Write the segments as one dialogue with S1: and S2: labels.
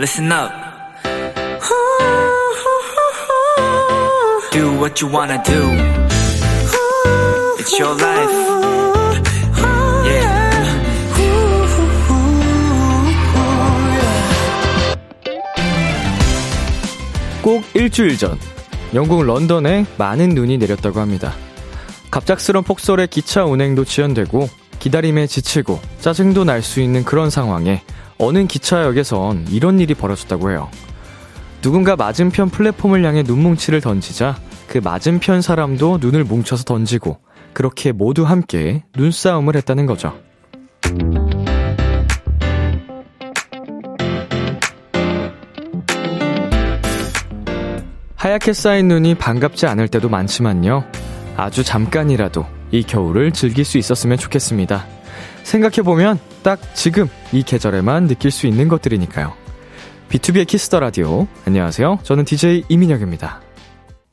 S1: listen up. Do what you wanna do. It's your life. Yeah.
S2: 꼭 일주일 전 영국 런던에 많은 눈이 내렸다고 합니다. 갑작스런 폭설에 기차 운행도 지연되고 기다림에 지치고 짜증도 날 수 있는 그런 상황에 어느 기차역에선 이런 일이 벌어졌다고 해요. 누군가 맞은편 플랫폼을 향해 눈뭉치를 던지자 그 맞은편 사람도 눈을 뭉쳐서 던지고 그렇게 모두 함께 눈싸움을 했다는 거죠. 하얗게 쌓인 눈이 반갑지 않을 때도 많지만요. 아주 잠깐이라도 이 겨울을 즐길 수 있었으면 좋겠습니다. 생각해보면 딱 지금 이 계절에만 느낄 수 있는 것들이니까요. B2B의 Kiss the Radio. 안녕하세요. 저는 DJ 이민혁입니다.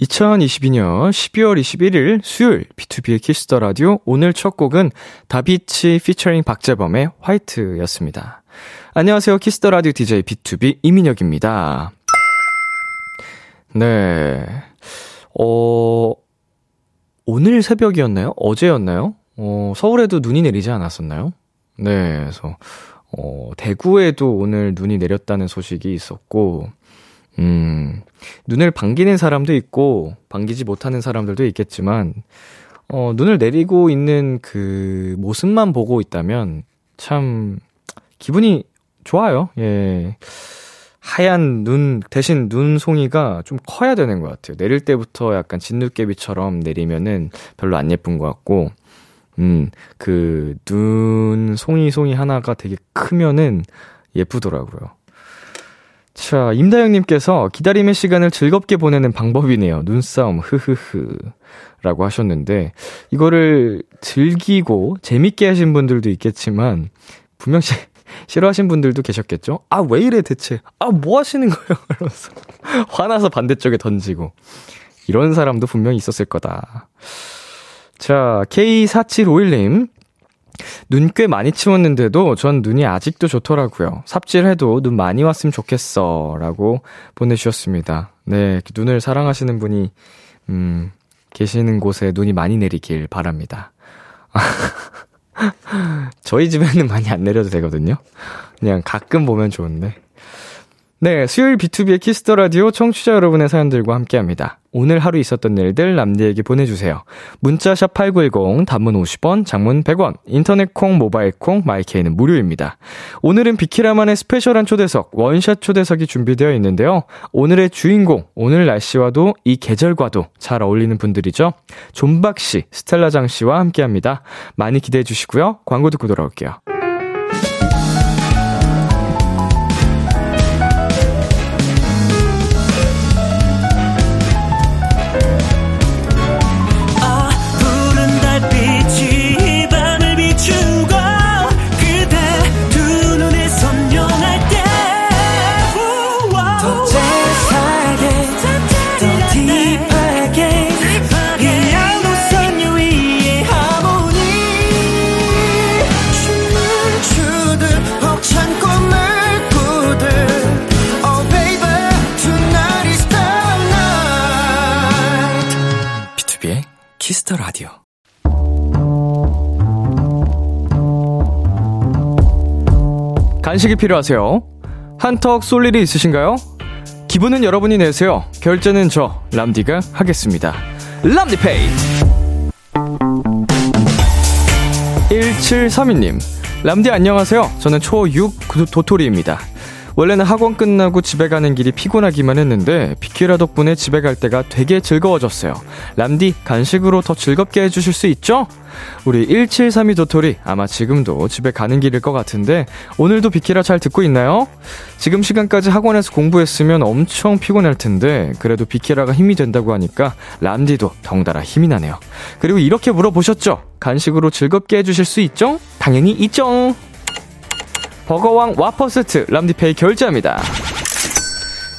S2: 2022년 12월 21일 수요일 B2B의 Kiss the Radio 오늘 첫 곡은 다비치 피처링 박재범의 White였습니다. 안녕하세요. Kiss the Radio DJ B2B 이민혁입니다. 네. 어, 오늘 새벽이었나요? 어제였나요? 어, 서울에도 눈이 내리지 않았었나요? 네, 그래서, 어, 대구에도 오늘 눈이 내렸다는 소식이 있었고, 음, 눈을 반기는 사람도 있고, 반기지 못하는 사람들도 있겠지만, 어, 눈을 내리고 있는 그 모습만 보고 있다면, 참, 기분이 좋아요. 예. 하얀 눈, 대신 눈송이가 좀 커야 되는 것 같아요. 내릴 때부터 약간 진눈깨비처럼 내리면은 별로 안 예쁜 것 같고, 음, 그, 눈, 송이, 송이 하나가 되게 크면은 예쁘더라고요. 자, 임다영님께서 기다림의 시간을 즐겁게 보내는 방법이네요. 눈싸움, 흐흐흐. 라고 하셨는데, 이거를 즐기고 재밌게 하신 분들도 있겠지만, 분명 히 싫어하신 분들도 계셨겠죠? 아, 왜 이래 대체? 아, 뭐 하시는 거예요? 이러면서. 화나서 반대쪽에 던지고. 이런 사람도 분명히 있었을 거다. 자, K4751님. 눈 꽤 많이 치웠는데도 전 눈이 아직도 좋더라고요. 삽질해도 눈 많이 왔으면 좋겠어. 라고 보내주셨습니다. 네, 눈을 사랑하시는 분이, 음, 계시는 곳에 눈이 많이 내리길 바랍니다. 저희 집에는 많이 안 내려도 되거든요. 그냥 가끔 보면 좋은데. 네, 수요일 B2B의 Kiss the Radio 청취자 여러분의 사연들과 함께 합니다. 오늘 하루 있었던 일들 람디에게 보내주세요. 문자 샵 8910, 단문 50원, 장문 100원, 인터넷 콩, 모바일 콩, My K는 무료입니다. 오늘은 비키라만의 스페셜한 초대석, 원샷 초대석이 준비되어 있는데요. 오늘의 주인공, 오늘 날씨와도 이 계절과도 잘 어울리는 분들이죠. 존박 씨, 스텔라장 씨와 함께 합니다. 많이 기대해 주시고요. 광고 듣고 돌아올게요. Kiss the Radio. 간식이 필요하세요? 한턱 쏠 일이 있으신가요? 기분은 여러분이 내세요. 결제는 저 람디가 하겠습니다. 람디페이. 1732님. 람디 안녕하세요. 저는 초6 도토리입니다. 원래는 학원 끝나고 집에 가는 길이 피곤하기만 했는데 비키라 덕분에 집에 갈 때가 되게 즐거워졌어요. 람디 간식으로 더 즐겁게 해주실 수 있죠? 우리 1732 도토리 아마 지금도 집에 가는 길일 것 같은데 오늘도 비키라 잘 듣고 있나요? 지금 시간까지 학원에서 공부했으면 엄청 피곤할 텐데 그래도 비키라가 힘이 된다고 하니까 람디도 덩달아 힘이 나네요. 그리고 이렇게 물어보셨죠? 간식으로 즐겁게 해주실 수 있죠? 당연히 있죠. 버거왕 와퍼 세트 람디페이 결제합니다.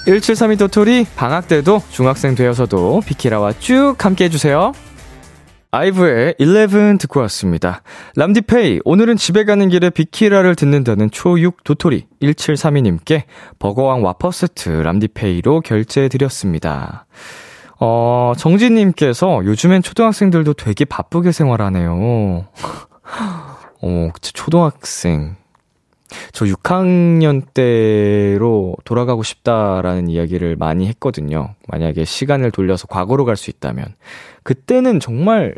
S2: 1732 도토리 방학 때도 중학생 되어서도 비키라와 쭉 함께 해주세요. 아이브의 11 듣고 왔습니다. 람디페이, 오늘은 집에 가는 길에 비키라를 듣는다는 초6 도토리 1732님께 버거왕 와퍼 세트 람디페이로 결제해드렸습니다. 어, 정진님께서 요즘엔 초등학생들도 되게 바쁘게 생활하네요. 어, 초등학생. 저 6학년 때로 돌아가고 싶다라는 이야기를 많이 했거든요. 만약에 시간을 돌려서 과거로 갈 수 있다면. 그때는 정말,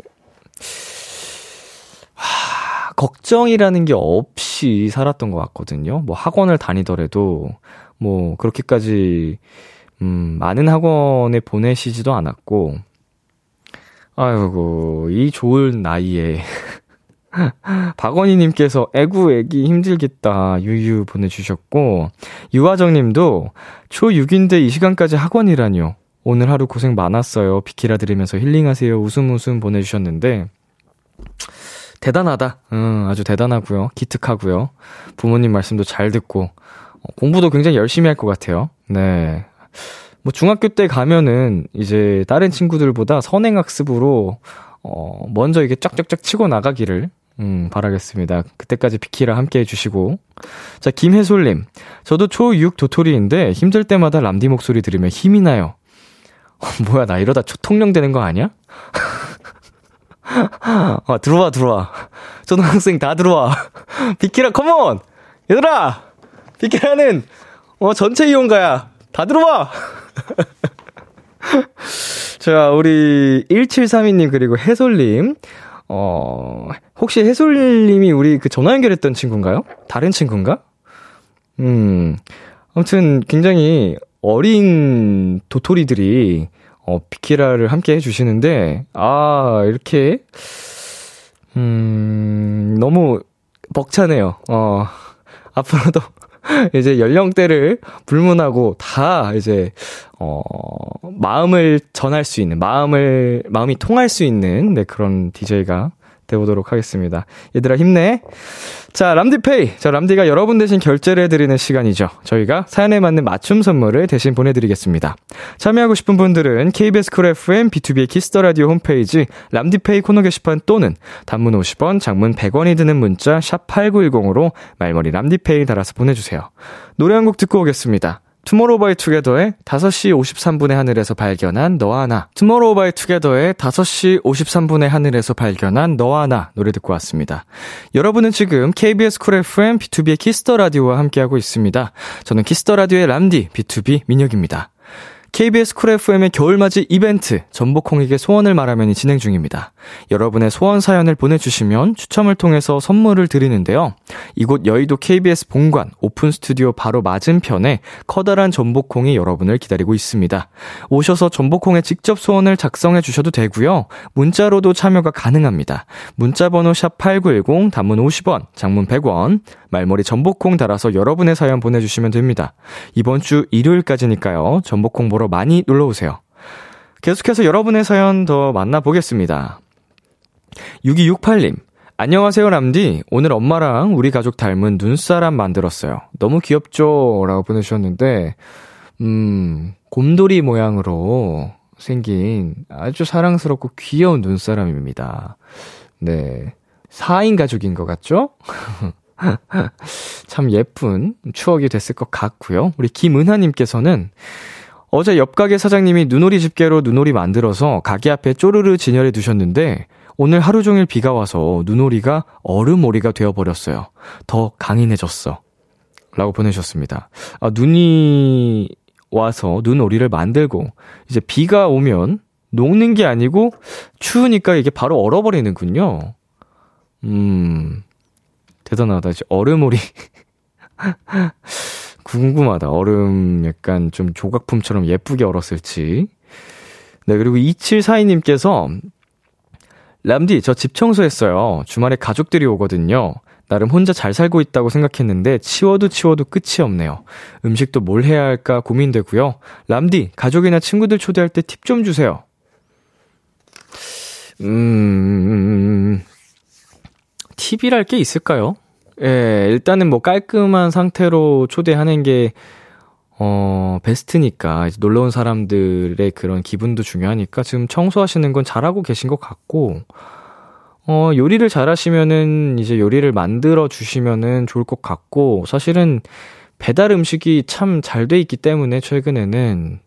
S2: 하, 걱정이라는 게 없이 살았던 것 같거든요. 뭐 학원을 다니더라도, 뭐, 그렇게까지, 음, 많은 학원에 보내시지도 않았고, 아이고, 이 좋은 나이에. 박원희님께서 애구 애기 힘들겠다 유유 보내주셨고 유화정님도 초6인데 이 시간까지 학원이라뇨. 오늘 하루 고생 많았어요. 비키라 들으면서 힐링하세요. 웃음 웃음 보내주셨는데 대단하다. 응, 아주 대단하고요. 기특하고요. 부모님 말씀도 잘 듣고 어, 공부도 굉장히 열심히 할 것 같아요. 네. 뭐 중학교 때 가면은 이제 다른 친구들보다 선행학습으로 어 먼저 이게 쫙쫙쫙 치고 나가기를 음, 바라겠습니다. 그때까지 비키라 함께 해주시고. 자, 김혜솔님. 저도 초6 도토리인데 힘들 때마다 람디 목소리 들으면 힘이 나요. 어, 뭐야, 나 이러다 초통령 되는 거 아니야? 아, 들어와, 들어와. 초등학생 다 들어와. 비키라, 컴온! 얘들아! 비키라는, 어, 전체 이용가야. 다 들어와! 자, 우리 1732님, 그리고 해솔님. 어, 혹시 해솔님이 우리 그 전화 연결했던 친구인가요? 다른 친구인가? 음, 아무튼 굉장히 어린 도토리들이 어, 비키라를 함께 해주시는데, 아, 이렇게, 음, 너무 벅차네요. 어, 앞으로도 이제 연령대를 불문하고 다 이제 어 마음을 전할 수 있는 마음을 마음이 통할 수 있는 네 그런 DJ가 돼보도록 하겠습니다. 얘들아 힘내. 자, 람디페이. 자, 람디가 여러분 대신 결제를 해드리는 시간이죠. 저희가 사연에 맞는 맞춤 선물을 대신 보내드리겠습니다. 참여하고 싶은 분들은 KBS Cool FM B2B Kiss the Radio 홈페이지 람디페이 코너 게시판 또는 단문 50원, 장문 100원이 드는 문자 샵 #8910으로 말머리 람디페이 달아서 보내주세요. 노래 한 곡 듣고 오겠습니다. 투모로우바이투게더의 5시 53분의 하늘에서 발견한 너와 나. 투모로우바이투게더의 5시 53분의 하늘에서 발견한 너와 나 노래 듣고 왔습니다. 여러분은 지금 KBS Cool FM B2B의 Kiss the Radio와 함께하고 있습니다. 저는 Kiss the Radio의 람디 B2B 민혁입니다. KBS Cool FM의 겨울맞이 이벤트 전복콩에게 소원을 말하면이 진행 중입니다. 여러분의 소원 사연을 보내주시면 추첨을 통해서 선물을 드리는데요. 이곳 여의도 KBS 본관 오픈 스튜디오 바로 맞은편에 커다란 전복콩이 여러분을 기다리고 있습니다. 오셔서 전복콩에 직접 소원을 작성해 주셔도 되고요. 문자로도 참여가 가능합니다. 문자 번호 샵 8910 단문 50원, 장문 100원, 말머리 전복콩 달아서 여러분의 사연 보내주시면 됩니다. 이번 주 일요일까지니까요. 전복콩 보러 많이 놀러오세요. 계속해서 여러분의 사연 더 만나보겠습니다. 6268님. 안녕하세요, 람디. 오늘 엄마랑 우리 가족 닮은 눈사람 만들었어요. 너무 귀엽죠? 라고 보내주셨는데, 음, 곰돌이 모양으로 생긴 아주 사랑스럽고 귀여운 눈사람입니다. 네. 4인 가족인 것 같죠? 참 예쁜 추억이 됐을 것 같고요. 우리 김은하님께서는 어제 옆 가게 사장님이 눈오리 집게로 눈오리 만들어서 가게 앞에 쪼르르 진열해 두셨는데 오늘 하루 종일 비가 와서 눈오리가 얼음오리가 되어버렸어요. 더 강인해졌어. 라고 보내주셨습니다. 아, 눈이 와서 눈오리를 만들고 이제 비가 오면 녹는 게 아니고 추우니까 이게 바로 얼어버리는군요. 음, 대단하다. 얼음오리. 궁금하다. 얼음 약간 좀 조각품처럼 예쁘게 얼었을지. 네, 그리고 2742님께서 람디, 저 집 청소했어요. 주말에 가족들이 오거든요. 나름 혼자 잘 살고 있다고 생각했는데 치워도 치워도 끝이 없네요. 음식도 뭘 해야 할까 고민되고요. 람디, 가족이나 친구들 초대할 때 팁 좀 주세요. 음, 팁이랄 게 있을까요? 예, 일단은 뭐 깔끔한 상태로 초대하는 게, 어, 베스트니까, 놀러 온 사람들의 그런 기분도 중요하니까 지금 청소하시는 건 잘하고 계신 것 같고, 어, 요리를 잘하시면은 이제 요리를 만들어 주시면은 좋을 것 같고, 사실은 배달 음식이 참 잘 돼 있기 때문에 최근에는,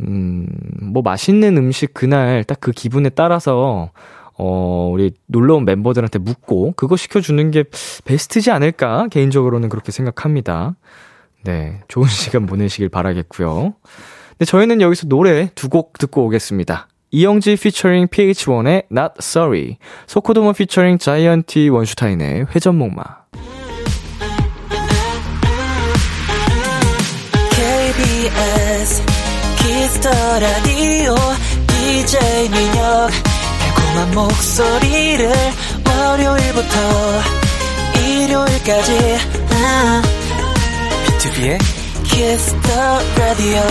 S2: 음, 뭐 맛있는 음식 그날 딱 그 기분에 따라서 어, 우리 놀러 온 멤버들한테 묻고 그거 시켜주는 게 베스트지 않을까? 개인적으로는 그렇게 생각합니다. 네. 좋은 시간 보내시길 바라겠고요. 네, 저희는 여기서 노래 두 곡 듣고 오겠습니다. 이영지 피처링 PH1의 Not Sorry, 소코도모 피처링 자이언티 원슈타인의 회전목마.
S1: KBS Kiss the Radio DJ 민혁 달콤한 목소리를 월요일부터 일요일까지 아. 비투비의 Kiss the Radio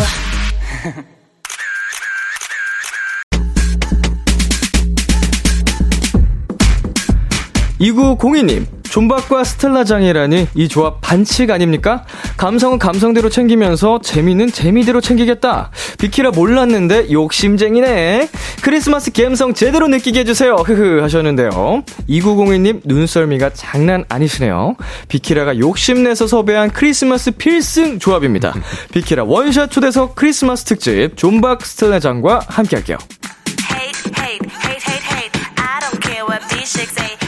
S2: 2902님, 존박과 스텔라장이라니 이 조합 반칙 아닙니까? 감성은 감성대로 챙기면서 재미는 재미대로 챙기겠다. 비키라 몰랐는데 욕심쟁이네. 크리스마스 감성 제대로 느끼게 해주세요. 흐흐 하셨는데요. 2902님 눈썰미가 장난 아니시네요. 비키라가 욕심내서 섭외한 크리스마스 필승 조합입니다. 비키라 원샷 초대석 크리스마스 특집 존박 스텔라장과 함께할게요.
S1: Hate, hate, hate, hate, hate. I don't care what B6 say.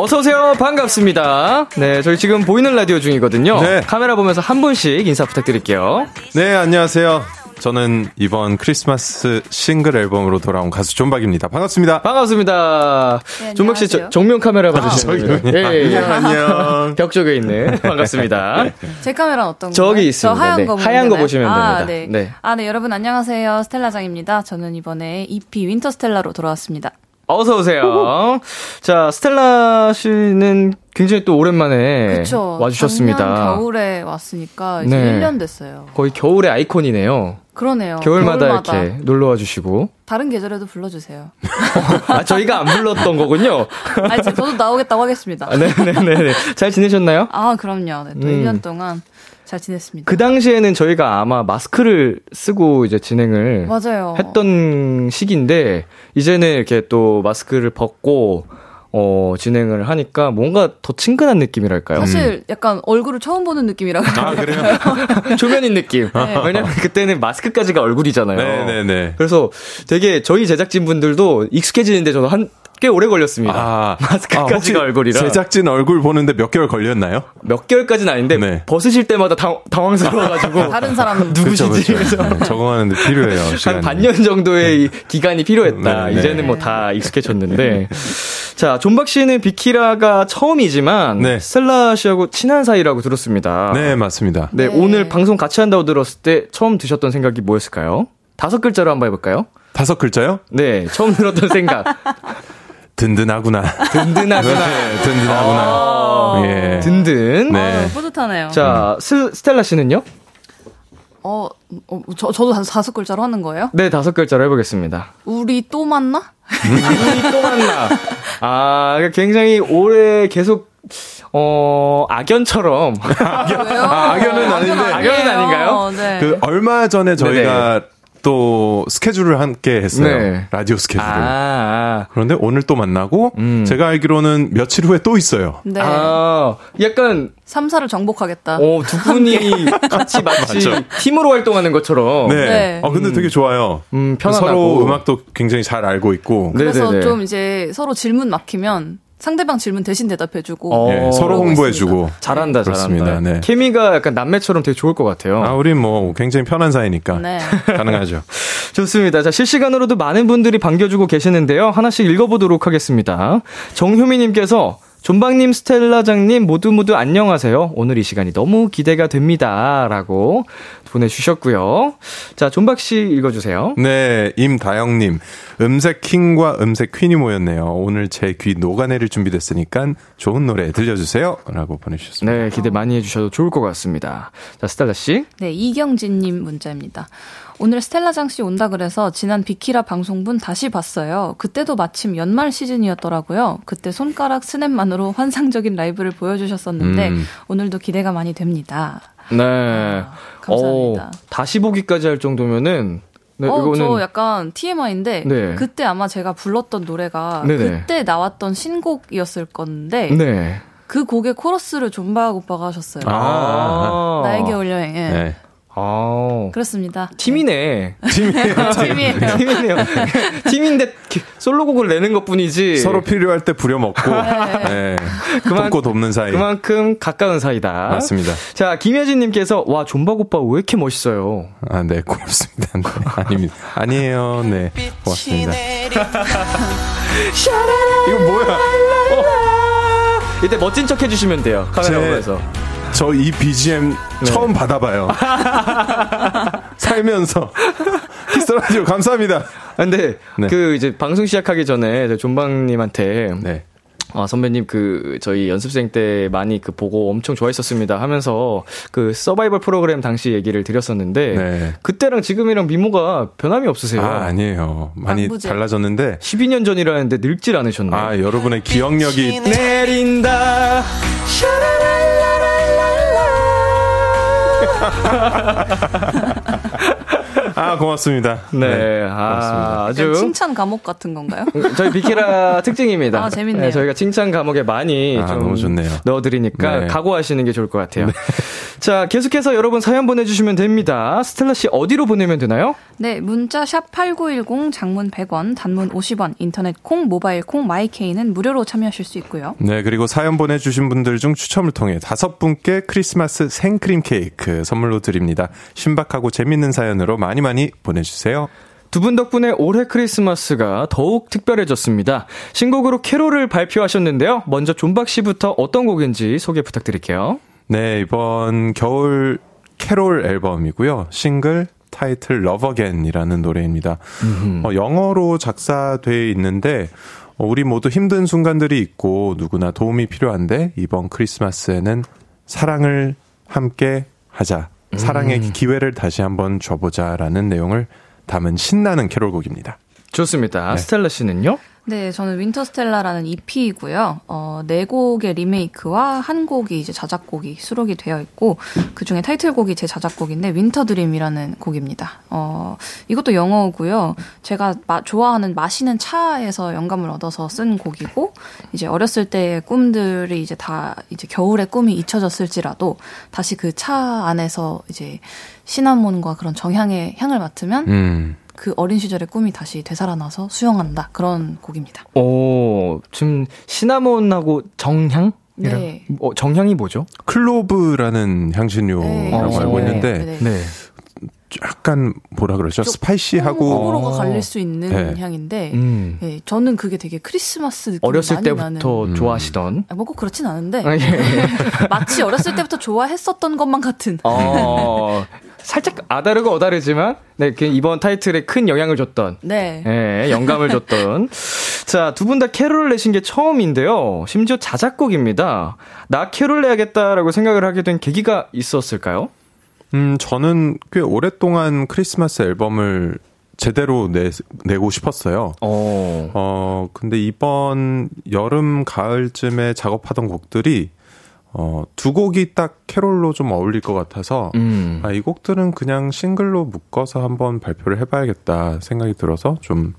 S2: 어서오세요. 반갑습니다. 네, 저희 지금 보이는 라디오 중이거든요.
S3: 네.
S2: 카메라 보면서 한 분씩 인사 부탁드릴게요.
S3: 네, 안녕하세요. 저는 이번 크리스마스 싱글 앨범으로 돌아온 가수 존박입니다. 반갑습니다.
S2: 반갑습니다.
S4: 네,
S2: 존박 씨, 저-. 정면 카메라 봐주시면
S3: 저기요? 안녕, 안녕.
S2: 벽 쪽에 있는. 반갑습니다.
S4: 제 카메라는 어떤
S2: 저기
S4: 건가요?
S2: 있습니다.
S4: 저 하얀
S2: 네,
S4: 거 보면
S2: 하얀 거? 보시면
S4: 아,
S2: 됩니다.
S4: 네.
S2: 네.
S4: 아, 네, 여러분 안녕하세요. 스텔라장입니다. 저는 이번에 EP Winter Stella로 돌아왔습니다.
S2: 어서 오세요. 자, 스텔라 씨는 굉장히 또 오랜만에
S4: 그쵸.
S2: 와주셨습니다.
S4: 작년 겨울에 왔으니까 이제
S2: 네.
S4: 1년 됐어요.
S2: 거의 겨울의 아이콘이네요.
S4: 그러네요.
S2: 겨울마다, 이렇게 놀러 와 주시고.
S4: 다른 계절에도 불러주세요.
S2: 아, 저희가 안 불렀던 거군요.
S4: 아, 저- 저도 나오겠다고 하겠습니다.
S2: 아, 네네네. 잘 지내셨나요?
S4: 아, 그럼요. 네, 또
S2: 음.
S4: 1년 동안 잘 지냈습니다.
S2: 그 당시에는 저희가 아마 마스크를 쓰고 이제 진행을
S4: 맞아요.
S2: 했던 시기인데 이제는 이렇게 또 마스크를 벗고 어 진행을 하니까 뭔가 더 친근한 느낌이랄까요?
S4: 사실 약간 얼굴을 처음 보는 느낌이라
S3: 아, 그래요?
S2: 초면인 느낌.
S4: 네.
S2: 왜냐면 그때는 마스크까지가 얼굴이잖아요.
S3: 네네네.
S2: 그래서 되게 저희 제작진 분들도 익숙해지는데 저는 한 꽤 오래 걸렸습니다.
S3: 아,
S2: 마스크까지가
S3: 혹시
S2: 얼굴이라.
S3: 제작진 얼굴 보는데 몇 개월 걸렸나요?
S2: 몇 개월까지는 아닌데
S3: 네.
S2: 벗으실 때마다 당, 당황스러워가지고
S4: 다른 사람
S2: 누구시지?
S3: 그쵸, 그쵸. 네, 적응하는데 필요해요,
S2: 한
S3: 시간이.
S2: 반년 정도의 이 기간이 필요했다.
S3: 네, 네.
S2: 이제는 뭐 다 익숙해졌는데. 자, 존박 씨는 비키라가 처음이지만
S3: 네.
S2: 스텔라 씨하고 친한 사이라고 들었습니다.
S3: 네, 맞습니다.
S2: 네,
S4: 네.
S2: 오늘 방송 같이 한다고 들었을 때 처음 드셨던 생각이 뭐였을까요? 다섯 글자로 한번 해볼까요?
S3: 다섯 글자요?
S2: 네, 처음 들었던 생각.
S3: 든든하구나.
S2: 든든하구나.
S3: 네, 든든하구나.
S2: 아,
S3: 예.
S2: 든든.
S3: 네.
S4: 어, 뿌듯하네요.
S2: 자, 스, 스텔라 씨는요?
S4: 어, 어, 저, 저도 다섯, 다섯 글자로 하는 거예요?
S2: 네, 다섯 글자로 해보겠습니다.
S4: 우리 또 만나?
S2: 우리 또 만나. 아, 굉장히 오래 계속, 어, 악연처럼.
S4: 왜요?
S3: 아, 악연 은 아닌데.
S2: 악연은 아닌가요?
S4: 네.
S3: 그 얼마 전에 저희가 또 스케줄을 함께 했어요.
S2: 네.
S3: 라디오 스케줄을.
S2: 아,
S3: 그런데 오늘 또 만나고
S2: 음.
S3: 제가 알기로는 며칠 후에 또 있어요.
S4: 네.
S2: 아, 약간,
S4: 삼사를 정복하겠다.
S2: 어, 두 분이 같이 마치. 팀으로 활동하는 것처럼.
S3: 네.
S4: 네.
S3: 어 근데 되게 좋아요.
S2: 음, 편안하고.
S3: 서로 음악도 굉장히 잘 알고 있고
S2: 네.
S4: 그래서
S2: 네네네.
S4: 좀 이제 서로 질문 막히면 상대방 질문 대신 대답해주고.
S2: 어.
S3: 예, 서로 홍보해주고
S2: 잘한다,
S3: 그렇습니다.
S2: 잘한다.
S3: 네.
S2: 케미가 약간 남매처럼 되게 좋을 것 같아요.
S3: 아 우린 뭐 굉장히 편한 사이니까
S4: 네.
S3: 가능하죠.
S2: 좋습니다. 자, 실시간으로도 많은 분들이 반겨주고 계시는데요. 하나씩 읽어보도록 하겠습니다. 정효미님께서 존박님, 스텔라장님 모두 모두 안녕하세요. 오늘 이 시간이 너무 기대가 됩니다. 라고 보내주셨고요. 자, 존박씨 읽어주세요.
S3: 네, 임다영님. 음색 킹과 음색 퀸이 모였네요. 오늘 제 귀 녹아내릴 준비됐으니까 좋은 노래 들려주세요. 라고 보내주셨습니다.
S2: 네, 기대 많이 해주셔도 좋을 것 같습니다. 자, 스텔라 씨.
S4: 네, 이경진님 문자입니다. 오늘 스텔라장 씨 온다 그래서 지난 비키라 방송분 다시 봤어요. 그때도 마침 연말 시즌이었더라고요. 그때 손가락 스냅만으로 환상적인 라이브를 보여주셨었는데
S3: 음.
S4: 오늘도 기대가 많이 됩니다.
S2: 네.
S4: 아, 감사합니다.
S2: 어, 다시 보기까지 할 정도면은, 네,
S4: 어,
S2: 이거는.
S4: 저 약간 TMI인데
S2: 네.
S4: 그때 아마 제가 불렀던 노래가
S2: 네네.
S4: 그때 나왔던 신곡이었을 건데
S2: 네.
S4: 그 곡의 코러스를 존박 오빠가 하셨어요.
S2: 아.
S4: 나의 겨울 여행. 예.
S3: 네.
S2: 아.
S4: 그렇습니다.
S2: 팀이네.
S4: 팀이에요.
S2: 팀이네요. 팀인데 기- 솔로곡을 내는 것 뿐이지.
S3: 서로 필요할 때 부려먹고, 네.
S2: 그만-
S3: 돕고 돕는 사이.
S2: 그만큼 가까운 사이다.
S3: 맞습니다.
S2: 자, 김혜진님께서, 와, 존박 오빠 왜 이렇게 멋있어요?
S3: 아, 네, 고맙습니다. 네, 아닙니다. 아니에요. 네, 고맙습니다. 이거 뭐야?
S2: 이때 멋진 척 해주시면 돼요. 카메라
S3: 제-
S2: 보면서.
S3: 저 이 BGM 처음 받아봐요. 살면서. Kiss Radio 감사합니다.
S2: 아, 근데,
S3: 네.
S2: 그, 이제, 방송 시작하기 전에, 저 존박님한테,
S3: 네.
S2: 아, 선배님, 그, 저희 연습생 때 많이 그 보고 엄청 좋아했었습니다 하면서, 그, 서바이벌 프로그램 당시 얘기를 드렸었는데,
S3: 네.
S2: 그때랑 지금이랑 미모가 변함이 없으세요.
S3: 아, 아니에요. 많이
S4: 방부제.
S3: 달라졌는데,
S2: 12년 전이라는데 늙질 않으셨네.
S3: 아, 여러분의 기억력이
S2: 내린다.
S3: 哈哈哈哈哈哈 아, 고맙습니다.
S2: 네,
S3: 고맙습니다.
S2: 아, 아주.
S4: 칭찬 감옥 같은 건가요?
S2: 저희 비키라 특징입니다.
S4: 아, 재밌네요.
S2: 저희가 칭찬 감옥에 많이
S3: 아,
S2: 좀
S3: 너무 좋네요.
S2: 넣어드리니까
S3: 네.
S2: 각오하시는 게 좋을 것 같아요. 자, 계속해서 여러분 사연 보내주시면 됩니다. 스텔라 씨 어디로 보내면 되나요?
S4: 네, 문자 샵 8910 장문 100원, 단문 50원, 인터넷 콩, 모바일 콩, 마이케이는 무료로 참여하실 수 있고요.
S3: 네, 그리고 사연 보내주신 분들 중 추첨을 통해 다섯 분께 크리스마스 생크림 케이크 선물로 드립니다. 신박하고 재밌는 사연으로 많이 많이 보내주세요.
S2: 두 분 덕분에 올해 크리스마스가 더욱 특별해졌습니다. 신곡으로 캐롤을 발표하셨는데요. 먼저 존박 씨부터 어떤 곡인지 소개 부탁드릴게요.
S3: 네, 이번 겨울 캐롤 앨범이고요. 싱글 타이틀 Love Again이라는 노래입니다. 어, 영어로 작사돼 있는데 어, 우리 모두 힘든 순간들이 있고 누구나 도움이 필요한데 이번 크리스마스에는 사랑을 함께 하자. 사랑의 기회를 다시 한번 줘보자라는 내용을 담은 신나는 캐롤곡입니다.
S2: 좋습니다. 스텔라 씨는요?
S4: 네, 저는 Winter Stella라는 EP이고요. 어, 네 곡의 리메이크와 한 곡이 이제 자작곡이 수록이 되어 있고 그 중에 타이틀곡이 제 자작곡인데 Winter Dream이라는 곡입니다. 어, 이것도 영어고요. 제가 마- 좋아하는 마시는 차에서 영감을 얻어서 쓴 곡이고 이제 어렸을 때의 꿈들이 이제 다 이제 겨울의 꿈이 잊혀졌을지라도 다시 그 차 안에서 이제 시나몬과 그런 정향의 향을 맡으면
S3: 음.
S4: 그 어린 시절의 꿈이 다시 되살아나서 수영한다 그런 곡입니다.
S2: 오, 지금 시나몬하고 정향?
S4: 네.
S2: 어, 정향이 뭐죠?
S3: 클로브라는 향신료라고
S4: 네,
S3: 알고
S2: 네,
S3: 있는데
S4: 네.
S2: 네.
S3: 약간 뭐라 그러죠?
S4: 좀
S3: 스파이시하고
S4: 호불호가 갈릴 수 있는
S3: 네.
S4: 향인데,
S2: 음.
S4: 네, 저는 그게 되게 크리스마스 느낌
S2: 어렸을
S4: 많이
S2: 때부터
S4: 나는.
S2: 좋아하시던.
S4: 아, 뭐꼭 그렇진 않은데
S2: 아, 예.
S4: 마치 어렸을 때부터 좋아했었던 것만 같은.
S2: 어, 살짝 아다르고 어다르지만, 네, 그 이번 타이틀에 큰 영향을 줬던.
S4: 네.
S2: 예, 영감을 줬던. 자, 두 분 다 캐롤을 내신 게 처음인데요. 심지어 자작곡입니다. 나 캐롤 내야겠다라고 생각을 하게 된 계기가 있었을까요?
S3: 음, 저는 꽤 오랫동안 크리스마스 앨범을 제대로 내, 내고 싶었어요.
S2: 어.
S3: 어, 근데 이번 여름, 가을쯤에 작업하던 곡들이, 어, 두 곡이 딱 캐롤로 좀 어울릴 것 같아서,
S2: 음.
S3: 아, 이 곡들은 그냥 싱글로 묶어서 한번 발표를 해봐야겠다 생각이 들어서 좀,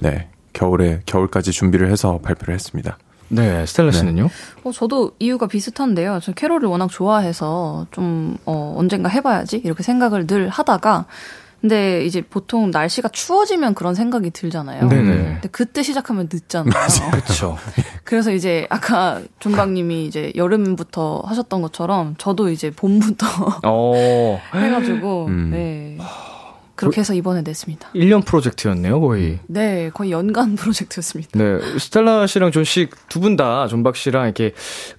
S3: 네, 겨울에, 겨울까지 준비를 해서 발표를 했습니다.
S2: 네, 스텔라 씨는요?
S4: 어, 저도 이유가 비슷한데요. 저 캐롤을 워낙 좋아해서 좀 어, 언젠가 해봐야지 이렇게 생각을 늘 하다가 근데 이제 보통 날씨가 추워지면 그런 생각이 들잖아요.
S2: 네네.
S4: 근데 그때 시작하면 늦잖아요.
S2: 그렇죠.
S4: 그래서 이제 아까 존박님이 이제 여름부터 하셨던 것처럼 저도 이제 봄부터
S2: 어.
S4: 해가지고
S3: 음.
S4: 네. 그렇게 해서 이번에 냈습니다.
S2: 1년 프로젝트였네요, 거의.
S4: 네, 거의 연간 프로젝트였습니다.
S2: 네, 스텔라 씨랑 존 씨 두 분 다 존박 씨랑 이렇게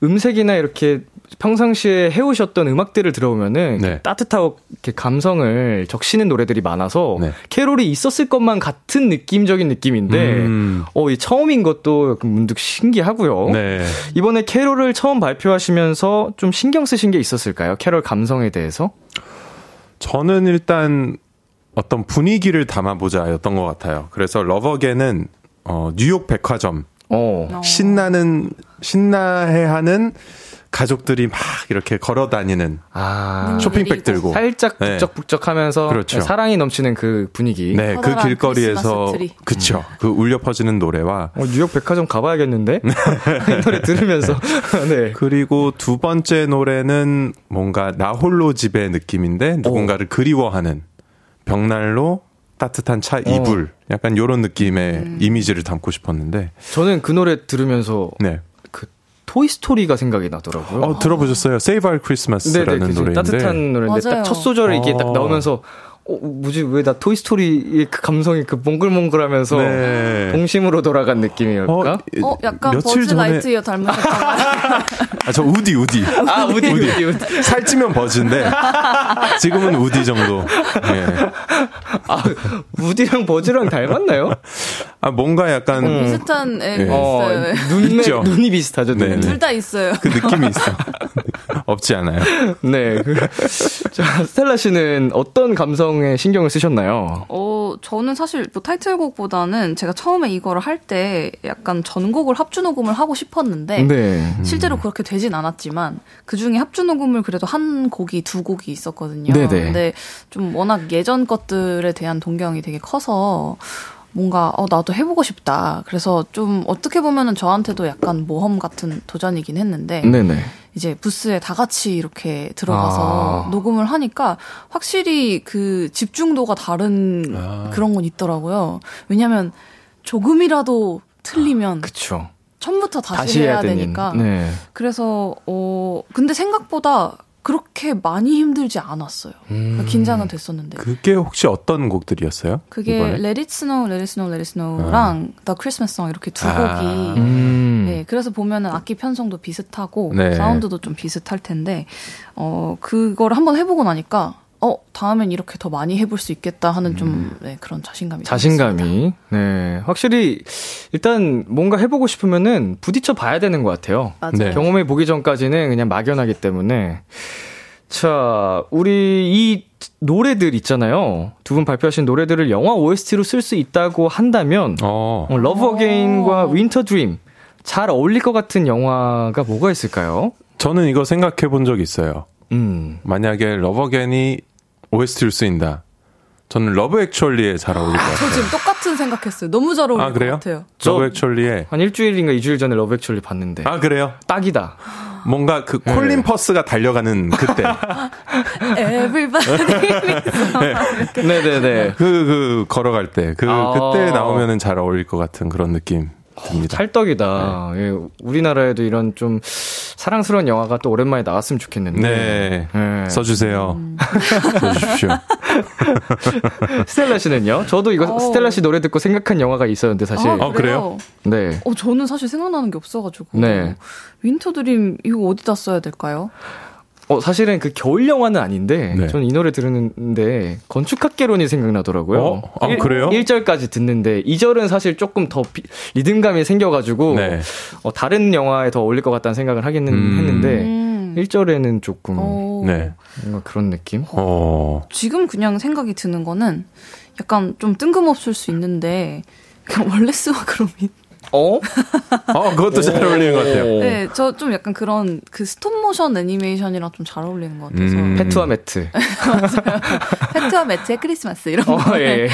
S2: 음색이나 이렇게 평상시에 해오셨던 음악들을 들어보면은
S3: 네.
S2: 따뜻하고 이렇게 감성을 적시는 노래들이 많아서
S3: 네.
S2: 캐롤이 있었을 것만 같은 느낌적인 느낌인데
S3: 음.
S2: 어, 이 처음인 것도 약간 문득 신기하고요.
S3: 네.
S2: 이번에 캐롤을 처음 발표하시면서 좀 신경 쓰신 게 있었을까요? 캐롤 감성에 대해서?
S3: 저는 일단 어떤 분위기를 담아보자였던 것 같아요. 그래서 러버게는 어, 뉴욕 백화점
S2: 어.
S4: 어.
S3: 신나는 신나해하는 가족들이 막 이렇게 걸어 다니는
S2: 아.
S3: 쇼핑백
S4: 내리고.
S3: 들고
S2: 살짝
S3: 네.
S2: 북적북적하면서
S3: 그렇죠.
S2: 사랑이 넘치는 그 분위기.
S3: 네, 그 길거리에서. 그쵸. 그 울려 퍼지는 노래와
S2: 어, 뉴욕 백화점 가봐야겠는데? 이 노래 들으면서. 네.
S3: 그리고 두 번째 노래는 뭔가 나 홀로 집의 느낌인데 누군가를 그리워하는 벽난로 따뜻한 차 이불 약간 요런 느낌의 이미지를 담고 싶었는데
S2: 저는 그 노래 들으면서
S3: 네.
S2: 그 토이 스토리가 생각이 나더라고요.
S3: 어 들어보셨어요? Save Our Christmas라는
S2: 그
S3: 노래인데
S2: 따뜻한 노래인데. 딱 첫 소절에 이게 딱
S3: 어.
S2: 나오면서 어, 뭐지 왜 나 Toy Story의 그 감성이 그 몽글몽글하면서
S3: 네.
S2: 동심으로 돌아간 느낌이랄까?
S4: 어, 약간
S3: 며칠
S4: 버즈
S3: 전에-
S4: 라이트이어 닮으셨잖아요.
S3: 아, 저 우디 우디
S2: 아 우디 우디 우디.
S3: 살찌면 버즈인데 지금은 우디 정도. 예.
S2: 아 우디랑 버즈랑 닮았나요?
S3: 아 뭔가 약간
S4: 비슷한 애
S3: 네.
S2: 어
S4: 있어요.
S2: 눈매
S3: 있죠.
S2: 눈이 비슷하죠.
S3: 네,
S2: 눈이.
S3: 네.
S4: 둘다 있어요.
S3: 그 느낌이 있어. 없지 않아요.
S2: 네. 그, 자, 스텔라 씨는 어떤 감성 에 신경을 쓰셨나요?
S4: 어, 저는 사실 뭐 타이틀곡보다는 제가 처음에 이거를 할 때 약간 전곡을 합주 녹음을 하고 싶었는데
S2: 네.
S4: 실제로 그렇게 되진 않았지만 그 중에 합주 녹음을 그래도 한 곡이 두 곡이 있었거든요.
S2: 네네.
S4: 근데 좀 워낙 예전 것들에 대한 동경이 되게 커서 뭔가 어 나도 해보고 싶다. 그래서 좀 어떻게 보면은 저한테도 약간 모험 같은 도전이긴 했는데
S2: 네네.
S4: 이제 부스에 다 같이 이렇게 들어가서
S2: 아.
S4: 녹음을 하니까 확실히 그 집중도가 다른
S3: 아.
S4: 그런 건 있더라고요. 왜냐면 조금이라도 틀리면
S2: 그쵸.
S4: 처음부터 다시,
S2: 다시
S4: 해야
S2: 해야.
S4: 되니까.
S2: 네.
S4: 그래서 어 근데 생각보다 그렇게 많이 힘들지 않았어요.
S2: 음.
S4: 긴장은 됐었는데.
S3: 그게 혹시 어떤 곡들이었어요?
S4: 그게
S3: 이번에?
S4: Let It Snow, Let It Snow, Let It Snow랑 The Christmas Song 이렇게 두
S3: 아.
S4: 곡이
S2: 음.
S4: 네, 그래서 보면은 악기 편성도 비슷하고
S3: 네.
S4: 사운드도 좀 비슷할 텐데 어 그거를 한번 해보고 나니까 어 다음엔 이렇게 더 많이 해볼 수 있겠다 하는 좀 네, 그런 자신감이.
S2: 자신감이. 네. 확실히, 일단 뭔가 해보고 싶으면은 부딪혀 봐야 되는 것 같아요.
S4: 맞아요.
S3: 네.
S2: 경험해 보기 전까지는 그냥 막연하기 때문에. 자, 우리 이 노래들 있잖아요. 두 분 발표하신 노래들을 영화 OST로 쓸 수 있다고 한다면,
S3: 어.
S2: 어, Love
S4: 오.
S2: Again과 Winter Dream 잘 어울릴 것 같은 영화가 뭐가 있을까요?
S3: 저는 이거 생각해 본 적 있어요.
S2: 음.
S3: 만약에 Love Again이 OST를 쓰인다. 저는 Love Actually에 잘 어울릴
S4: 것저
S3: 같아요.
S4: 지금 똑같은 생각했어요. 너무 잘 어울릴
S3: 아, 그래요?
S4: 것 같아요.
S2: 저-
S3: Love Actually에
S2: 한 일주일인가 이주일 전에 Love Actually 봤는데.
S3: 아 그래요?
S2: 딱이다.
S3: 뭔가 그
S2: 네.
S3: 콜린 퍼스가 달려가는 그때
S4: Everybody
S2: 네네네.
S3: 그 그 걸어갈 때 그
S2: 아.
S3: 그때 나오면은 잘 어울릴 것 같은 그런 느낌 듭니다.
S2: 찰떡이다.
S3: 네.
S2: 예, 우리나라에도 이런 좀 사랑스러운 영화가 또 오랜만에 나왔으면 좋겠는데.
S3: 네.
S2: 예.
S3: 써주세요.
S4: 음.
S3: 써주십시오.
S2: 스텔라 씨는요? 저도 이거
S4: 어.
S2: 스텔라 씨 노래 듣고 생각한 영화가 있었는데 사실.
S3: 어, 그래요?
S2: 네.
S4: 어, 저는 사실 생각나는 게 없어가지고.
S2: 네.
S4: Winter Dream 이거 어디다 써야 될까요?
S2: 어, 사실은 그 겨울 영화는 아닌데,
S3: 네.
S2: 저는 이 노래 들었는데, 건축학개론이 생각나더라고요.
S3: 어? 아, 그래요?
S2: 1절까지 듣는데, 2절은 사실 조금 더 비- 리듬감이 생겨가지고,
S3: 네.
S2: 어, 다른 영화에 더 어울릴 것 같다는 생각을 하긴
S3: 음.
S2: 했는데,
S4: 음.
S2: 1절에는 조금,
S4: 어,
S3: 네.
S2: 뭔가 그런 느낌?
S3: 어.
S4: 지금 그냥 생각이 드는 거는 약간 좀 뜬금없을 수 있는데 그냥 월레스와 그로민.
S2: 어?
S3: 어, 그것도 잘 어울리는 것 같아요.
S2: 오.
S4: 네, 저 좀 약간 그런 그 스톱모션 애니메이션이랑 좀 잘 어울리는 것 같아서.
S3: 음.
S2: 페트와 매트.
S4: 페트와 매트의 크리스마스 이런
S2: 어,
S4: 거.
S2: 예.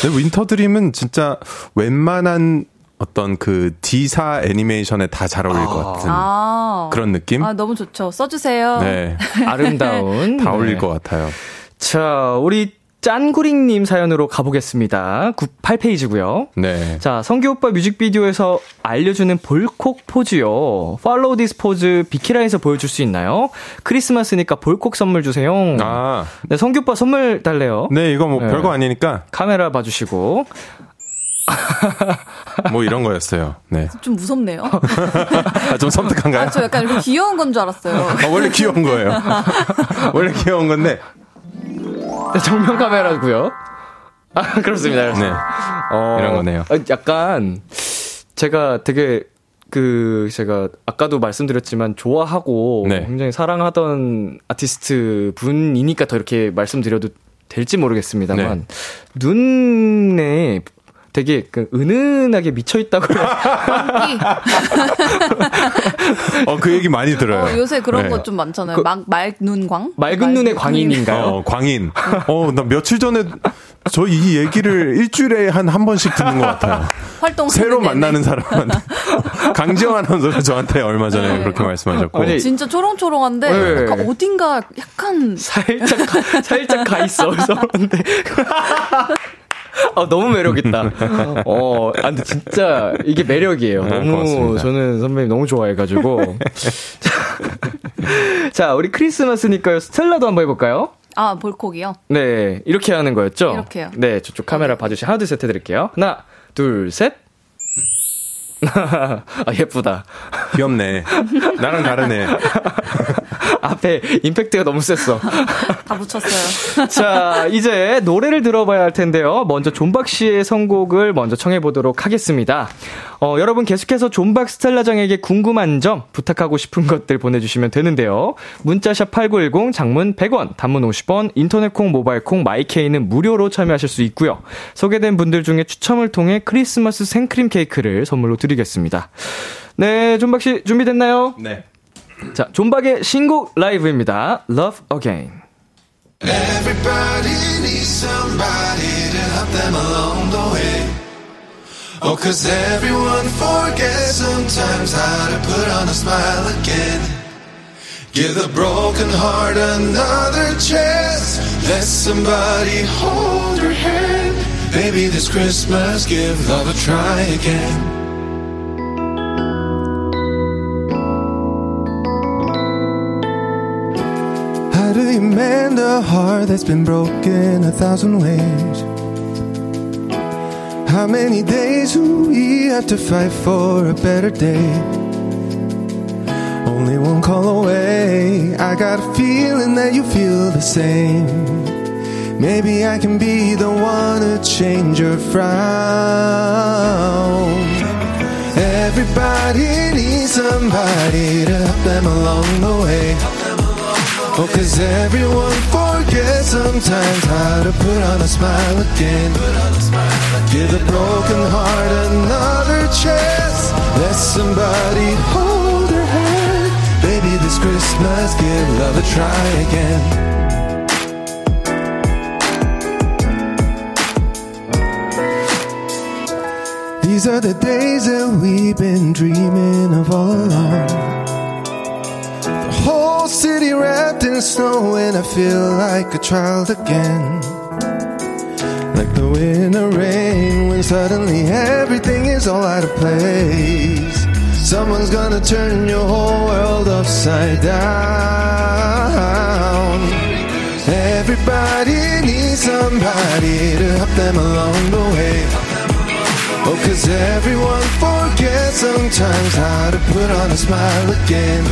S3: 근데 Winter Dream은 진짜 웬만한 어떤 그 D사 애니메이션에 다 잘 어울릴 것 같은
S4: 아.
S3: 그런 느낌?
S4: 아, 너무 좋죠. 써주세요.
S3: 네.
S2: 아름다운.
S3: 다 어울릴
S2: 네.
S3: 것 같아요.
S2: 자, 우리 짠구링님 사연으로 가보겠습니다. 98페이지고요.
S3: 네.
S2: 자, 성규 오빠 뮤직비디오에서 알려주는 볼콕 포즈요. Follow this pose 비키라에서 보여줄 수 있나요? 크리스마스니까 볼콕 선물 주세요.
S3: 아.
S2: 네, 성규 오빠 선물 달래요.
S3: 네, 이거 뭐
S2: 네.
S3: 별거 아니니까
S2: 카메라 봐주시고.
S3: 뭐 이런 거였어요. 네.
S4: 좀 무섭네요.
S3: 아, 좀 섬뜩한가요?
S4: 아, 저 약간 이렇게 귀여운 건 줄 알았어요.
S3: 아, 원래 귀여운 거예요. 원래 귀여운 건데.
S2: 네, 정면 카메라고요. 아, 그렇습니다.
S3: 네.
S2: 어,
S3: 이런 거네요.
S2: 아, 약간 제가 되게 그 제가 아까도 말씀드렸지만 좋아하고
S3: 네.
S2: 굉장히 사랑하던 아티스트 분이니까 더 이렇게 말씀드려도 될지 모르겠습니다만
S3: 네.
S2: 눈에 되게 그 은은하게 미쳐 있다고
S4: 이,
S3: 어, 그 얘기 많이 들어요.
S4: 어, 요새 그런
S3: 네.
S4: 거좀 많잖아요.
S2: 그-
S4: 막 맑눈 광?
S2: 맑은 눈의 광인인가요?
S3: 어, 광인. 어, 나 며칠 전에 저 이 얘기를 일주일에 한 한 번씩 듣는 것 같아요.
S4: 활동
S3: 새로 만나는 사람한테. 강지영 아나운서가 저한테 얼마 전에 그렇게 말씀하셨고.
S2: 아니,
S4: 진짜 초롱초롱한데
S2: 네.
S4: 약간 어딘가 약간
S2: 살짝 가, 살짝 가 있어. 그래서 아, 너무 매력있다. 어, 아, 근데 진짜 이게 매력이에요.
S3: 아,
S2: 너무
S3: 고맙습니다.
S2: 저는 선배님 너무 좋아해가지고. 자, 자, 우리 크리스마스니까요. 스텔라도 한번 해볼까요?
S4: 아 볼콕이요.
S2: 네, 이렇게 하는 거였죠?
S4: 이렇게요.
S2: 네, 저쪽 카메라 봐주시 하나, 둘, 셋 해드릴게요. 하나, 둘, 셋. 아, 예쁘다.
S3: 귀엽네. 나랑 다르네.
S2: 앞에 임팩트가 너무 셌어.
S4: 다 붙였어요.
S2: 자, 이제 노래를 들어봐야 할 텐데요. 먼저 존박 씨의 선곡을 먼저 청해보도록 하겠습니다. 어, 여러분 계속해서 존박 스텔라장에게 궁금한 점, 부탁하고 싶은 것들 보내주시면 되는데요. 문자샵 8910, 장문 100원, 단문 50원, 인터넷 콩, 모바일 콩, 마이케이는 무료로 참여하실 수 있고요. 소개된 분들 중에 추첨을 통해 크리스마스 생크림 케이크를 선물로 드리겠습니다. 네, 존박 씨 준비됐나요?
S3: 네.
S2: 자, 존박의 신곡 라이브입니다. Love Again.
S5: Everybody needs somebody to help them along the way. Oh, cause everyone forgets sometimes how to put on a smile again. Give the broken heart another chance. Let somebody hold your hand. Baby, this Christmas, give love a try again. You mend a heart that's been broken a thousand ways? How many days do we have to fight for a better day? Only one call away. I got a feeling that you feel the same. Maybe I can be the one to change your frown. Everybody needs somebody to help them along the way. Oh, cause everyone forgets sometimes how to put on a smile again. Give a broken heart another chance. Let somebody hold her hand. Baby, this Christmas, give love a try again. These are the days that we've been dreaming of all along. Whole city wrapped in snow, and I feel like a child again. Like the winter rain, when suddenly everything is all out of place. Someone's gonna turn your whole world upside down. Everybody needs somebody to help them along the way. Oh, cause everyone forgets sometimes how to put on a smile again.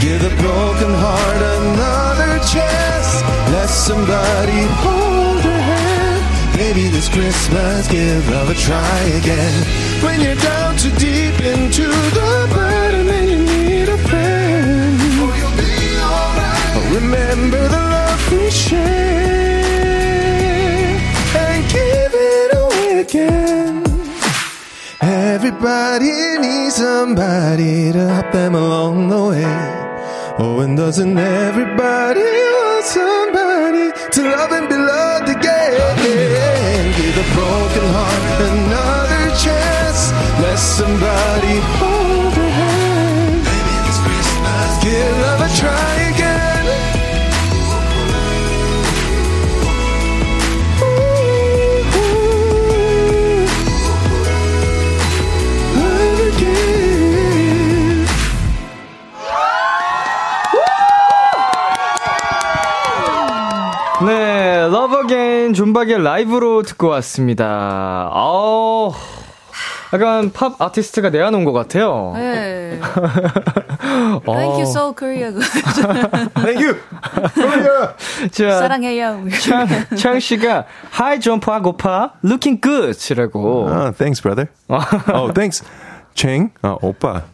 S5: Give a broken heart another chance. Let somebody hold your hand. Maybe this Christmas, give love a try again. When you're down too deep into the bottom and you need a friend. Oh, you'll be alright. Remember the love we share and give it away again. Everybody needs somebody to help them along the way. Oh, and doesn't everybody want somebody to love and be loved again? Give a broken heart another chance. Let somebody hold your hand. Maybe this Christmas, give Again
S2: 존박의 라이브로 듣고 왔습니다. 어, 약간 팝 아티스트가 내어놓은 것 같아요.
S4: 네.
S2: 어,
S4: Thank you so Korea.
S3: 땡큐.
S2: 자,
S4: 사랑해요.
S2: 창, 창 씨가 하이 점프 하고 파 looking good이라고.
S3: 아, thanks, brother. oh, thanks, 챙. 아, 오빠.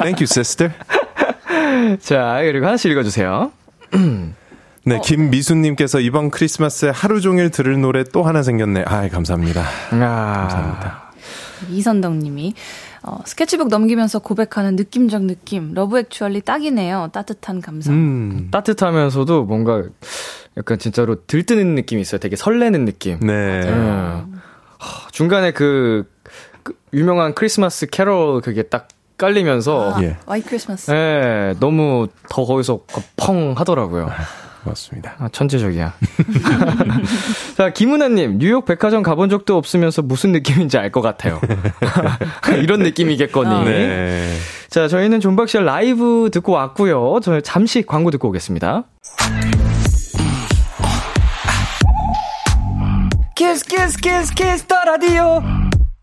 S3: Thank you, sister.
S2: 자, 그리고 하나씩 읽어주세요.
S3: 네, 김미수님께서 이번 크리스마스에 하루 종일 들을 노래 또 하나 생겼네. 아, 감사합니다.
S2: 아, 감사합니다.
S4: 이선덕 님이 어, 스케치북 넘기면서 고백하는 느낌적 느낌. Love Actually 딱이네요. 따뜻한 감성.
S3: 음,
S2: 따뜻하면서도 뭔가 약간 진짜로 들뜨는 느낌이 있어요. 되게 설레는 느낌.
S3: 네.
S2: 음. 하, 중간에 그, 그 유명한 크리스마스 캐롤 그게 딱 깔리면서
S4: 아,
S3: 예.
S4: White Christmas.
S2: 예, 너무 더 거기서 펑 하더라고요.
S3: 맞습니다.
S2: 아, 천재적이야. 자, 김은아님, 뉴욕 백화점 가본 적도 없으면서 무슨 느낌인지 알 것 같아요. 이런 느낌이겠거니.
S3: 네.
S2: 자, 저희는 존박씨 라이브 듣고 왔고요. 저 잠시 광고 듣고 오겠습니다. Kiss Kiss Kiss Kiss the Radio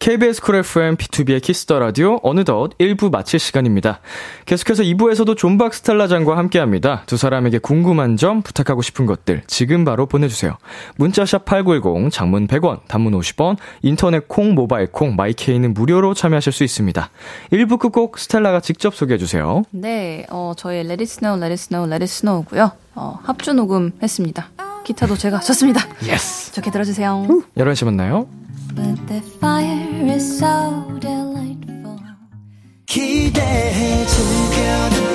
S2: KBS 쿨 FM B2B의 키스터 라디오 어느덧 1부 마칠 시간입니다. 계속해서 2부에서도 존박 스텔라장과 함께합니다. 두 사람에게 궁금한 점, 부탁하고 싶은 것들 지금 바로 보내주세요. 문자샵 8910, 장문 100원, 단문 50원, 인터넷 콩, 모바일 콩, my K는 무료로 참여하실 수 있습니다. 1부 끝곡 스텔라가 직접 소개해주세요.
S4: 네, 어, 저희 Let It Snow, Let It Snow, Let It Snow고요. 어, 합주 녹음했습니다. 기타도 제가 쳤습니다.
S2: Yes!
S4: 좋게 들어주세요.
S2: 11시 만나요.
S1: But the fire is so delightful.
S5: 기대해 즐겨듣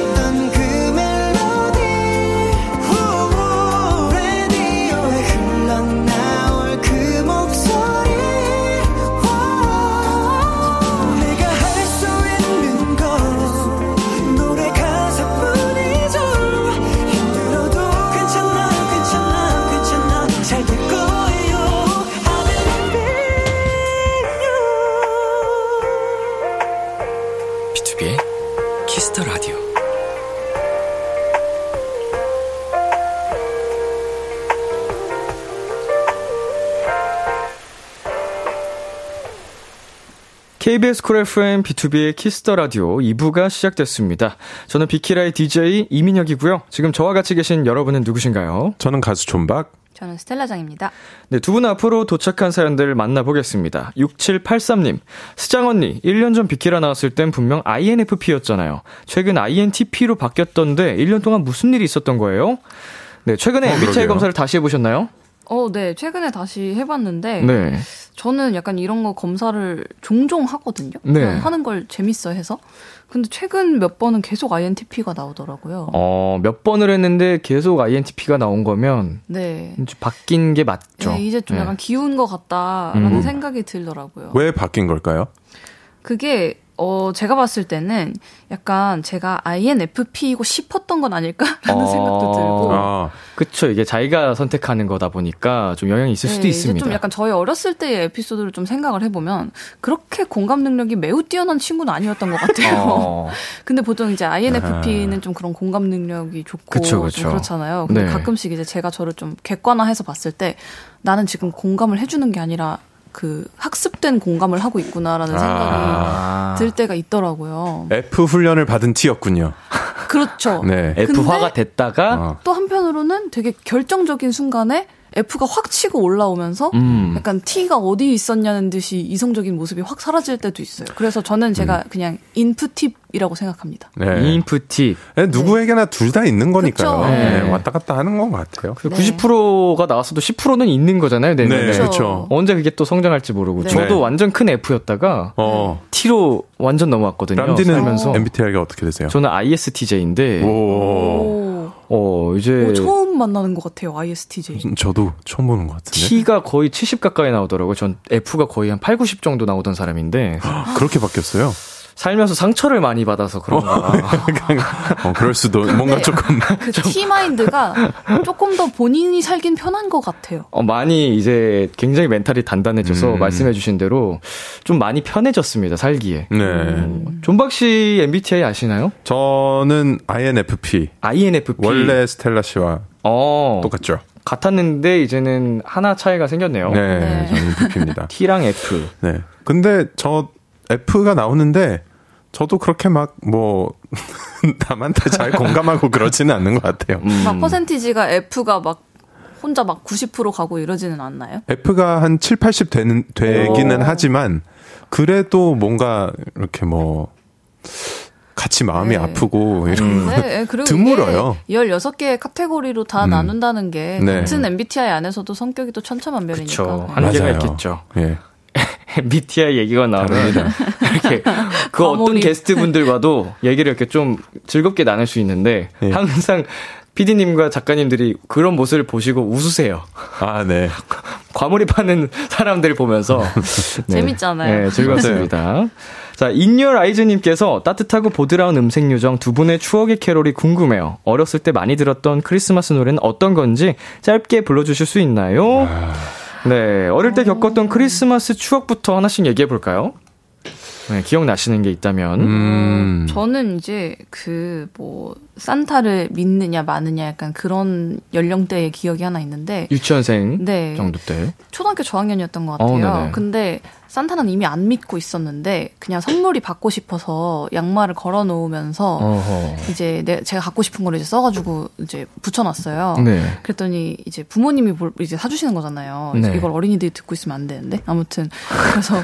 S2: KBS 쿨 FM B2B의 키스터 라디오 2부가 시작됐습니다. 저는 비키라의 DJ 이민혁이고요. 지금 저와 같이 계신 여러분은 누구신가요?
S3: 저는 가수 존박.
S4: 저는 스텔라장입니다.
S2: 네, 두 분 앞으로 도착한 사연들 만나보겠습니다. 6783님, 스장 언니, 1년 전 비키라 나왔을 땐 분명 INFP였잖아요. 최근 INTP로 바뀌었던데 1년 동안 무슨 일이 있었던 거예요? 네, 최근에
S3: 어,
S2: MBTI
S3: 그러게요.
S2: 검사를 다시 해보셨나요?
S4: 어, 네, 최근에 다시 해봤는데,
S2: 네.
S4: 저는 약간 이런 거 검사를 종종 하거든요.
S2: 네.
S4: 하는 걸 재밌어 해서. 근데 최근 몇 번은 계속 INTP가 나오더라고요.
S2: 어, 몇 번을 했는데 계속 INTP가 나온 거면
S4: 네.
S2: 좀 바뀐 게 맞죠.
S4: 네, 이제 좀
S2: 네.
S4: 약간 기운 것 같다라는
S2: 음.
S4: 생각이 들더라고요.
S3: 왜 바뀐 걸까요?
S4: 그게 어 제가 봤을 때는 약간 제가 INFP이고 싶었던 건 아닐까라는
S2: 어.
S4: 생각도 들고.
S3: 아,
S2: 그쵸. 이게 자기가 선택하는 거다 보니까 좀 영향이 있을 수도
S4: 네,
S2: 있습니다.
S4: 이제 좀 약간 저희 어렸을 때의 에피소드를 좀 생각을 해보면 그렇게 공감 능력이 매우 뛰어난 친구는 아니었던 것 같아요.
S2: 어.
S4: 근데 보통 이제 INFP는 좀 그런 공감 능력이 좋고
S2: 그쵸, 그쵸.
S4: 좀 그렇잖아요. 근데
S2: 네.
S4: 가끔씩 이제 제가 저를 좀 객관화해서 봤을 때 나는 지금 공감을 해주는 게 아니라 그 학습된 공감을 하고 있구나라는 생각이
S2: 아.
S4: 들 때가 있더라고요.
S3: F 훈련을 받은 T였군요.
S4: 그렇죠.
S3: 네.
S2: F화가
S4: 근데
S2: 됐다가
S3: 어.
S4: 또 한편으로는 되게 결정적인 순간에 F가 확 치고 올라오면서
S2: 음.
S4: 약간 T가 어디 있었냐는 듯이 이성적인 모습이 확 사라질 때도 있어요. 그래서 저는 제가 그냥 인프팁이라고 생각합니다.
S3: 네.
S2: 인프티
S3: 네, 누구에게나 둘 다 있는 거니까요. 네,
S2: 네.
S3: 왔다 갔다 하는 건것 같아요.
S2: 그 90%가 나왔어도 10%는 있는 거잖아요, 내년에.
S3: 네. 그렇죠.
S2: 언제 그게 또 성장할지 모르고.
S4: 네.
S2: 저도
S3: 네.
S2: 완전 큰 F였다가
S3: 어,
S2: T로 완전 넘어왔거든요.
S3: 람디는
S2: 살면서.
S3: MBTI가 어떻게 되세요?
S2: 저는 ISTJ인데,
S3: 오,
S4: 오,
S2: 어, 이제
S4: 오, 처음 만나는 것 같아요, ISTJ.
S3: 저도 처음 보는 것 같은데.
S2: T가 거의 70 가까이 나오더라고요. 전 F가 거의 한 8, 90 정도 나오던 사람인데,
S3: 그렇게 바뀌었어요?
S2: 살면서 상처를 많이 받아서 그런가.
S3: 어, 그럴 수도 뭔가
S4: 네.
S3: 조금
S4: 그 T마인드가 조금 더 본인이 살긴 편한 것 같아요.
S2: 어, 많이 이제 굉장히 멘탈이 단단해져서
S3: 음.
S2: 말씀해주신 대로 좀 많이 편해졌습니다, 살기에.
S3: 네.
S2: 음. 존박 씨 MBTI 아시나요?
S3: 저는 INFP
S2: INFP.
S3: 원래 스텔라 씨와
S2: 어,
S3: 똑같죠.
S2: 같았는데 이제는 하나 차이가 생겼네요.
S3: 네,
S4: 네.
S3: 저는 ENFP입니다.
S2: T랑 F.
S3: 네. 근데 저 F가 나오는데 저도 그렇게 막 뭐 남한테 잘 공감하고 그러지는 않는 것 같아요.
S2: 음.
S4: 막 퍼센티지가 F가 막 혼자 막 90% 가고 이러지는 않나요?
S3: F가 한 7, 80 되는 되기는
S4: 오.
S3: 하지만 그래도 뭔가 이렇게 뭐 같이 마음이
S4: 네.
S3: 아프고 이런
S4: 네, 네,
S3: 드물어요.
S4: 이게 16개의 카테고리로 다
S3: 음.
S4: 나눈다는 게
S3: 네.
S4: 같은 MBTI 안에서도 성격이 또 천차만별이니까.
S2: 그쵸.
S4: 네.
S2: 한계가
S3: 맞아요.
S2: 있겠죠.
S3: 예.
S2: MBTI 얘기가 나오면 이렇게 그 어떤
S4: 과몰입.
S2: 게스트 분들과도 얘기를 이렇게 좀 즐겁게 나눌 수 있는데
S3: 예.
S2: 항상 PD님과 작가님들이 그런 모습을 보시고 웃으세요.
S3: 아, 네.
S2: 과몰입하는 사람들을 보면서 네.
S4: 재밌잖아요.
S2: 네, 즐겁습니다. 자, 인여라이즈님께서 따뜻하고 보드라운 음색 요정 두 분의 추억의 캐롤이 궁금해요. 어렸을 때 많이 들었던 크리스마스 노래는 어떤 건지 짧게 불러주실 수 있나요? 네, 어릴 때 겪었던 크리스마스 추억부터 하나씩 얘기해 볼까요? 네, 기억나시는 게 있다면.
S3: 음.
S4: 저는 이제 그 뭐 산타를 믿느냐 마느냐 약간 그런 연령대의 기억이 하나 있는데
S2: 유치원생
S4: 네.
S2: 정도 때.
S4: 초등학교 저학년이었던 것
S2: 어,
S4: 같아요.
S2: 네네.
S4: 근데 산타는 이미 안 믿고 있었는데 그냥 선물이 받고 싶어서 양말을 걸어 놓으면서
S2: 어허.
S4: 이제 내, 제가 갖고 싶은 걸 이제 써가지고 이제 붙여놨어요.
S2: 네.
S4: 그랬더니 이제 부모님이 뭘 이제 사주시는 거잖아요.
S2: 네.
S4: 이걸 어린이들이 듣고 있으면 안 되는데 아무튼 그래서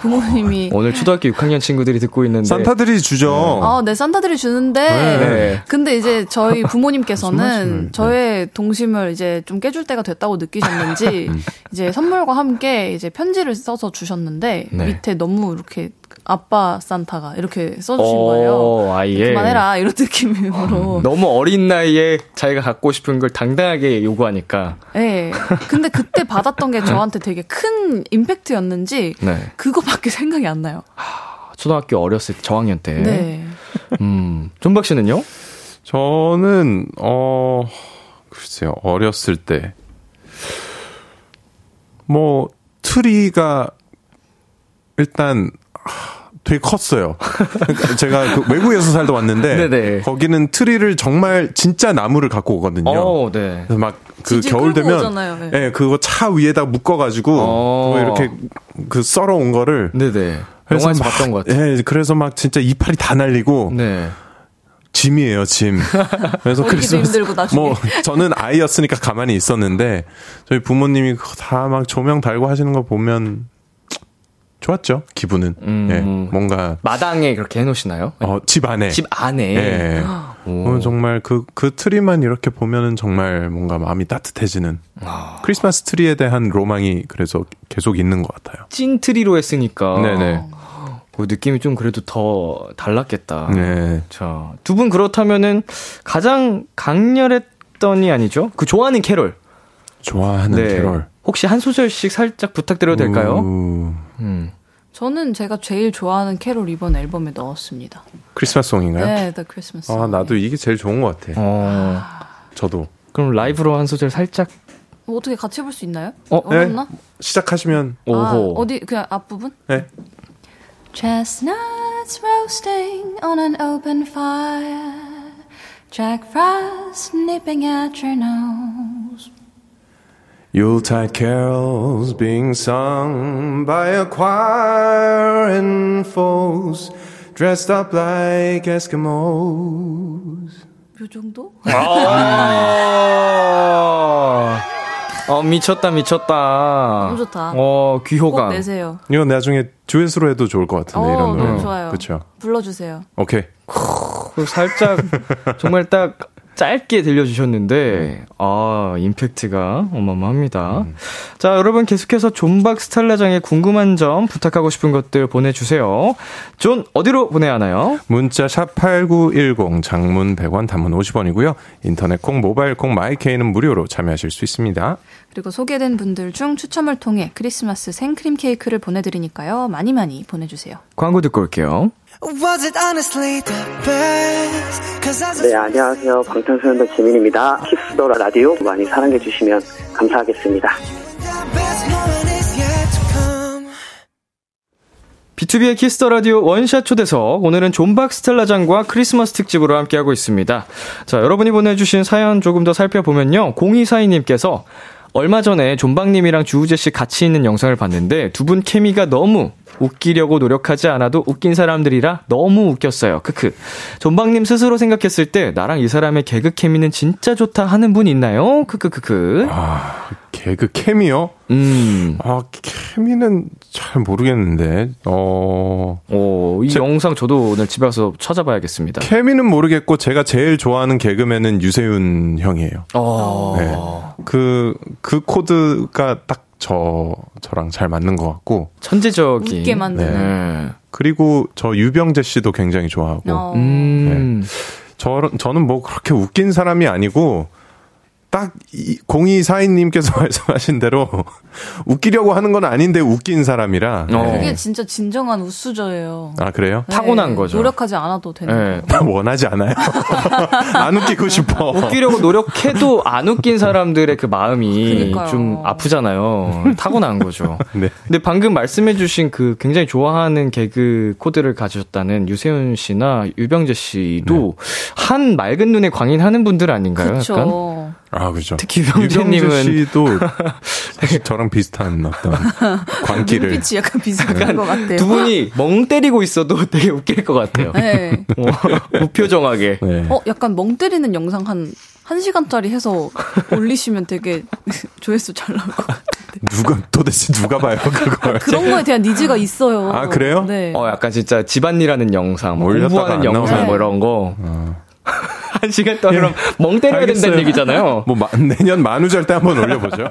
S4: 부모님이
S2: 오늘 초등학교 6학년 친구들이 듣고 있는데.
S3: 산타들이 주죠.
S4: 아, 네, 산타들이 주는데.
S2: 네.
S4: 근데 이제 저희 부모님께서는 저의 동심을 이제 좀 깨줄 때가 됐다고 느끼셨는지 이제 선물과 함께 이제 편지를 써서 주셨는데
S2: 네.
S4: 밑에 너무 이렇게 아빠 산타가 이렇게 써주신
S2: 어,
S4: 거예요.
S2: 아 예.
S4: 그만해라 이런 느낌으로.
S2: 너무 어린 나이에 자기가 갖고 싶은 걸 당당하게 요구하니까.
S4: 네. 근데 그때 받았던 게 저한테 되게 큰 임팩트였는지
S2: 네.
S4: 그거밖에 생각이 안 나요.
S2: 초등학교 어렸을 때 저학년 때.
S4: 네.
S2: 음. 존박 씨는요?
S3: 저는 어 글쎄요 어렸을 때 뭐 트리가 일단 하, 되게 컸어요. 제가 그 외국에서 살다 왔는데
S2: 네네.
S3: 거기는 트리를 정말 진짜 나무를 갖고 오거든요.
S2: 어, 네.
S3: 그래서 막 그 겨울 되면
S4: 오잖아요. 네.
S3: 예, 그거 차 위에다 묶어 가지고
S2: 어.
S3: 그거 이렇게 그 썰어 온 거를
S2: 네네. 영화에서
S3: 막,
S2: 봤던 것 같아요.
S3: 예, 그래서 막 진짜 이파리 다 날리고
S2: 네.
S3: 짐이에요, 짐. 그래서 크리스마스. 뭐 저는 아이였으니까 가만히 있었는데 저희 부모님이 다 막 조명 달고 하시는 거 보면 좋았죠, 기분은.
S2: 음.
S3: 예, 뭔가
S2: 마당에 그렇게 해놓으시나요?
S3: 어, 집 안에.
S2: 집 안에.
S3: 예.
S2: 오.
S3: 어, 정말 그, 그 트리만 이렇게 보면은 정말 뭔가 마음이 따뜻해지는
S2: 아.
S3: 크리스마스 트리에 대한 로망이 그래서 계속 있는 것 같아요.
S2: 찐 트리로 했으니까.
S3: 네네.
S2: 그 느낌이 좀 그래도 더 달랐겠다.
S3: 네.
S2: 자, 두 분 그렇다면은 가장 강렬했던이 아니죠? 그 좋아하는 캐롤.
S3: 좋아하는
S2: 네.
S3: 캐롤.
S2: 혹시 한 소절씩 살짝 부탁드려도 될까요?
S3: 우,
S2: 음.
S4: 저는 제가 제일 좋아하는 캐롤 이번 앨범에 넣었습니다.
S3: 크리스마스 송인가요?
S4: 네, The Christmas.
S3: 아,
S4: Song.
S3: 나도 이게 제일 좋은 것 같아.
S2: 어.
S3: 저도.
S2: 그럼 라이브로 한 소절 살짝.
S4: 뭐 어떻게 같이 해볼 수 있나요?
S2: 어,
S4: 어렵나?
S3: 시작하시면,
S4: 아,
S2: 오호.
S4: 어디 그냥 앞부분?
S3: 네.
S4: Chestnuts roasting on an open fire. Jack Frost nipping at your nose.
S3: Yuletide carols being sung by a choir and foes dressed up like Eskimos.
S4: 요 정도?
S2: 아. 어, 미쳤다, 미쳤다.
S4: 너무 좋다.
S2: 어,
S4: 꼭
S2: 귀호강.
S4: 내세요.
S3: 이건 나중에 듀엣으로 해도 좋을 것 같은데,
S4: 어,
S3: 이런 노래.
S4: 너무 좋아요.
S3: 그쵸.
S4: 불러주세요.
S3: 오케이.
S2: 그 살짝 정말 딱 짧게 들려주셨는데 아 임팩트가 어마어마합니다. 자 여러분 계속해서 존박 스텔라장의 궁금한 점 부탁하고 싶은 것들 보내주세요. 존 어디로 보내야 하나요?
S3: 문자 샵8910 장문 100원 단문 50원이고요. 인터넷 콩 모바일 콩 my K는 무료로 참여하실 수 있습니다.
S4: 그리고 소개된 분들 중 추첨을 통해 크리스마스 생크림 케이크를 보내드리니까요. 많이 많이 보내주세요.
S2: 광고 듣고 올게요.
S5: Was it honestly the best? Cause as
S6: 네, 안녕하세요. 방탄소년단 지민입니다. Kiss the Radio 많이 사랑해 주시면 감사하겠습니다.
S5: the best moment is yet to come.
S2: B2B의 키스터 라디오 원샷 초대석. 오늘은 존박 스텔라장과 크리스마스 특집으로 함께하고 있습니다. 자, 여러분이 보내주신 사연 조금 더 살펴보면요. 0242님께서 얼마 전에 존박님이랑 주우재 씨 같이 있는 영상을 봤는데 두 분 케미가 너무 웃기려고 노력하지 않아도 웃긴 사람들이라 너무 웃겼어요. 크크. 존박님 스스로 생각했을 때 나랑 이 사람의 개그 케미는 진짜 좋다 하는 분 있나요? 크크크크.
S3: 아, 개그 케미요?
S2: 음.
S3: 아, 케미는 잘 모르겠는데, 어,
S2: 오, 이
S3: 제-
S2: 영상 저도 오늘 집에 가서 찾아봐야겠습니다.
S3: 케미는 모르겠고, 제가 제일 좋아하는 개그맨은 유세윤 형이에요.
S2: 어.
S3: 네. 그, 그 코드가 딱 저, 저랑 잘 맞는 것 같고,
S2: 천재적인.
S4: 웃게 만드는.
S2: 네.
S3: 그리고 저 유병재 씨도 굉장히 좋아하고,
S4: 어.
S2: 음.
S3: 저, 저는 뭐 그렇게 웃긴 사람이 아니고, 딱, 이, 0242님께서 말씀하신 대로, 웃기려고 하는 건 아닌데 웃긴 사람이라.
S2: 어.
S3: 네.
S4: 그게 진짜 진정한 우수저예요.
S3: 아, 그래요?
S2: 타고난 거죠.
S4: 노력하지 않아도 되는.
S2: 네.
S3: 원하지 않아요. 안 웃기고 싶어.
S2: 웃기려고 노력해도 안 웃긴 사람들의 그 마음이
S4: 그러니까요.
S2: 좀 아프잖아요. 타고난 거죠.
S3: 네.
S2: 근데 방금 말씀해 주신 그 굉장히 좋아하는 개그 코드를 가지셨다는 유세윤 씨나 유병재 씨도 한 맑은 눈에 광인하는 분들 아닌가요? 약간?
S4: 그렇죠.
S3: 아, 그죠.
S2: 특히 유병재
S3: 씨도 저랑 비슷한 어떤 광기를.
S4: 눈빛이 약간 비슷한 것 같아요.
S2: 두 분이 멍 때리고 있어도 되게 웃길 것 같아요.
S4: 네.
S2: 어, 무표정하게.
S3: 네.
S4: 어, 약간 멍 때리는 영상 한, 한 시간짜리 해서 올리시면 되게 조회수 잘 나올 것 같아요.
S3: 누가, 도대체 누가 봐요, 그걸.
S4: 그런 거에 대한 니즈가 있어요.
S3: 아, 그래요?
S4: 네.
S2: 어, 약간 진짜 집안일하는 영상, 뭐 공부하는
S3: 안
S2: 영상
S4: 나오네.
S2: 뭐 이런 거.
S3: 어.
S2: 한 시간 동안 멍 때려야 된다는
S3: 알겠어요.
S2: 얘기잖아요.
S3: 뭐, 마- 내년 만우절 때 한번 올려보죠.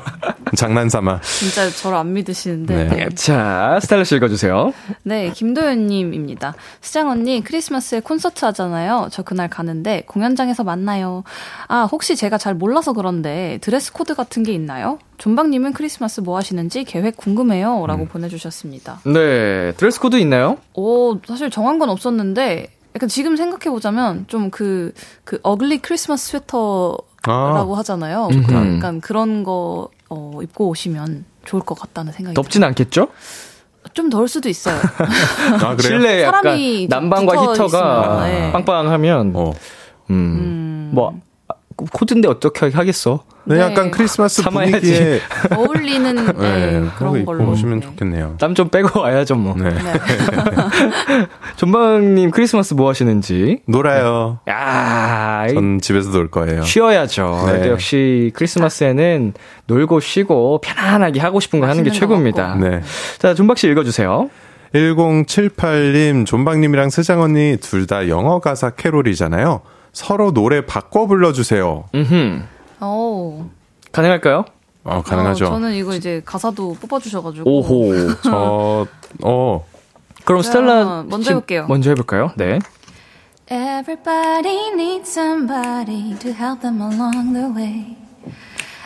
S3: 장난삼아.
S4: 진짜 저를 안 믿으시는데.
S3: 네.
S2: 자, 스텔라 씨 읽어주세요.
S4: 네, 김도현님입니다. 스장 언니 크리스마스에 콘서트 하잖아요. 저 그날 가는데 공연장에서 만나요. 아 혹시 제가 잘 몰라서 그런데 드레스 코드 같은 게 있나요? 존박님은 크리스마스 뭐 하시는지 계획 궁금해요.라고 보내주셨습니다.
S2: 네, 드레스 코드 있나요?
S4: 오 사실 정한 건 없었는데 약간 지금 생각해 보자면 좀그그 ugly Christmas sweater라고
S3: 아,
S4: 하잖아요.
S2: 음흠.
S4: 그 약간 그런 거 어, 입고 오시면 좋을 것 같다는 생각이
S2: 덥진 않겠죠?
S4: 좀덜 수도 있어요.
S3: 아, 그래요?
S2: 실내 약간 난방과 히터가
S4: 있으면, 네.
S2: 빵빵하면
S3: 어.
S2: 음, 뭐 아, 코드인데 어떻게 하겠어?
S3: 네,
S4: 네.
S3: 약간 크리스마스
S2: 참아야지.
S3: 분위기에
S4: 어울리는 네,
S3: 네, 그런
S4: 걸로
S3: 오시면
S4: 네.
S3: 좋겠네요.
S2: 땀 좀 빼고 와야죠 뭐.
S3: 네.
S4: 네.
S2: 존방님 크리스마스 뭐 하시는지?
S3: 놀아요.
S2: 야, 이-
S3: 전 집에서 놀 거예요.
S2: 쉬어야죠.
S3: 네.
S2: 또 역시 크리스마스에는 놀고 쉬고 편안하게 하고 싶은 거 하는 게 최고입니다.
S3: 네.
S2: 자, 존박 씨 읽어주세요.
S3: 1078님, 존박님이랑 스장 언니 둘 다 영어 가사 캐롤이잖아요. 서로 노래 바꿔 불러주세요.
S2: 음,
S4: 오.
S2: 가능할까요?
S3: 어, 가능하죠.
S4: 어, 저는 이거 이제 가사도 뽑아주셔가지고.
S2: 오호.
S3: 저, 어,
S2: 그럼
S4: 자,
S2: 스텔라
S4: 먼저
S2: 씨
S4: 해볼게요.
S2: 먼저 해볼까요? 네.
S4: Everybody needs somebody to help them along the way.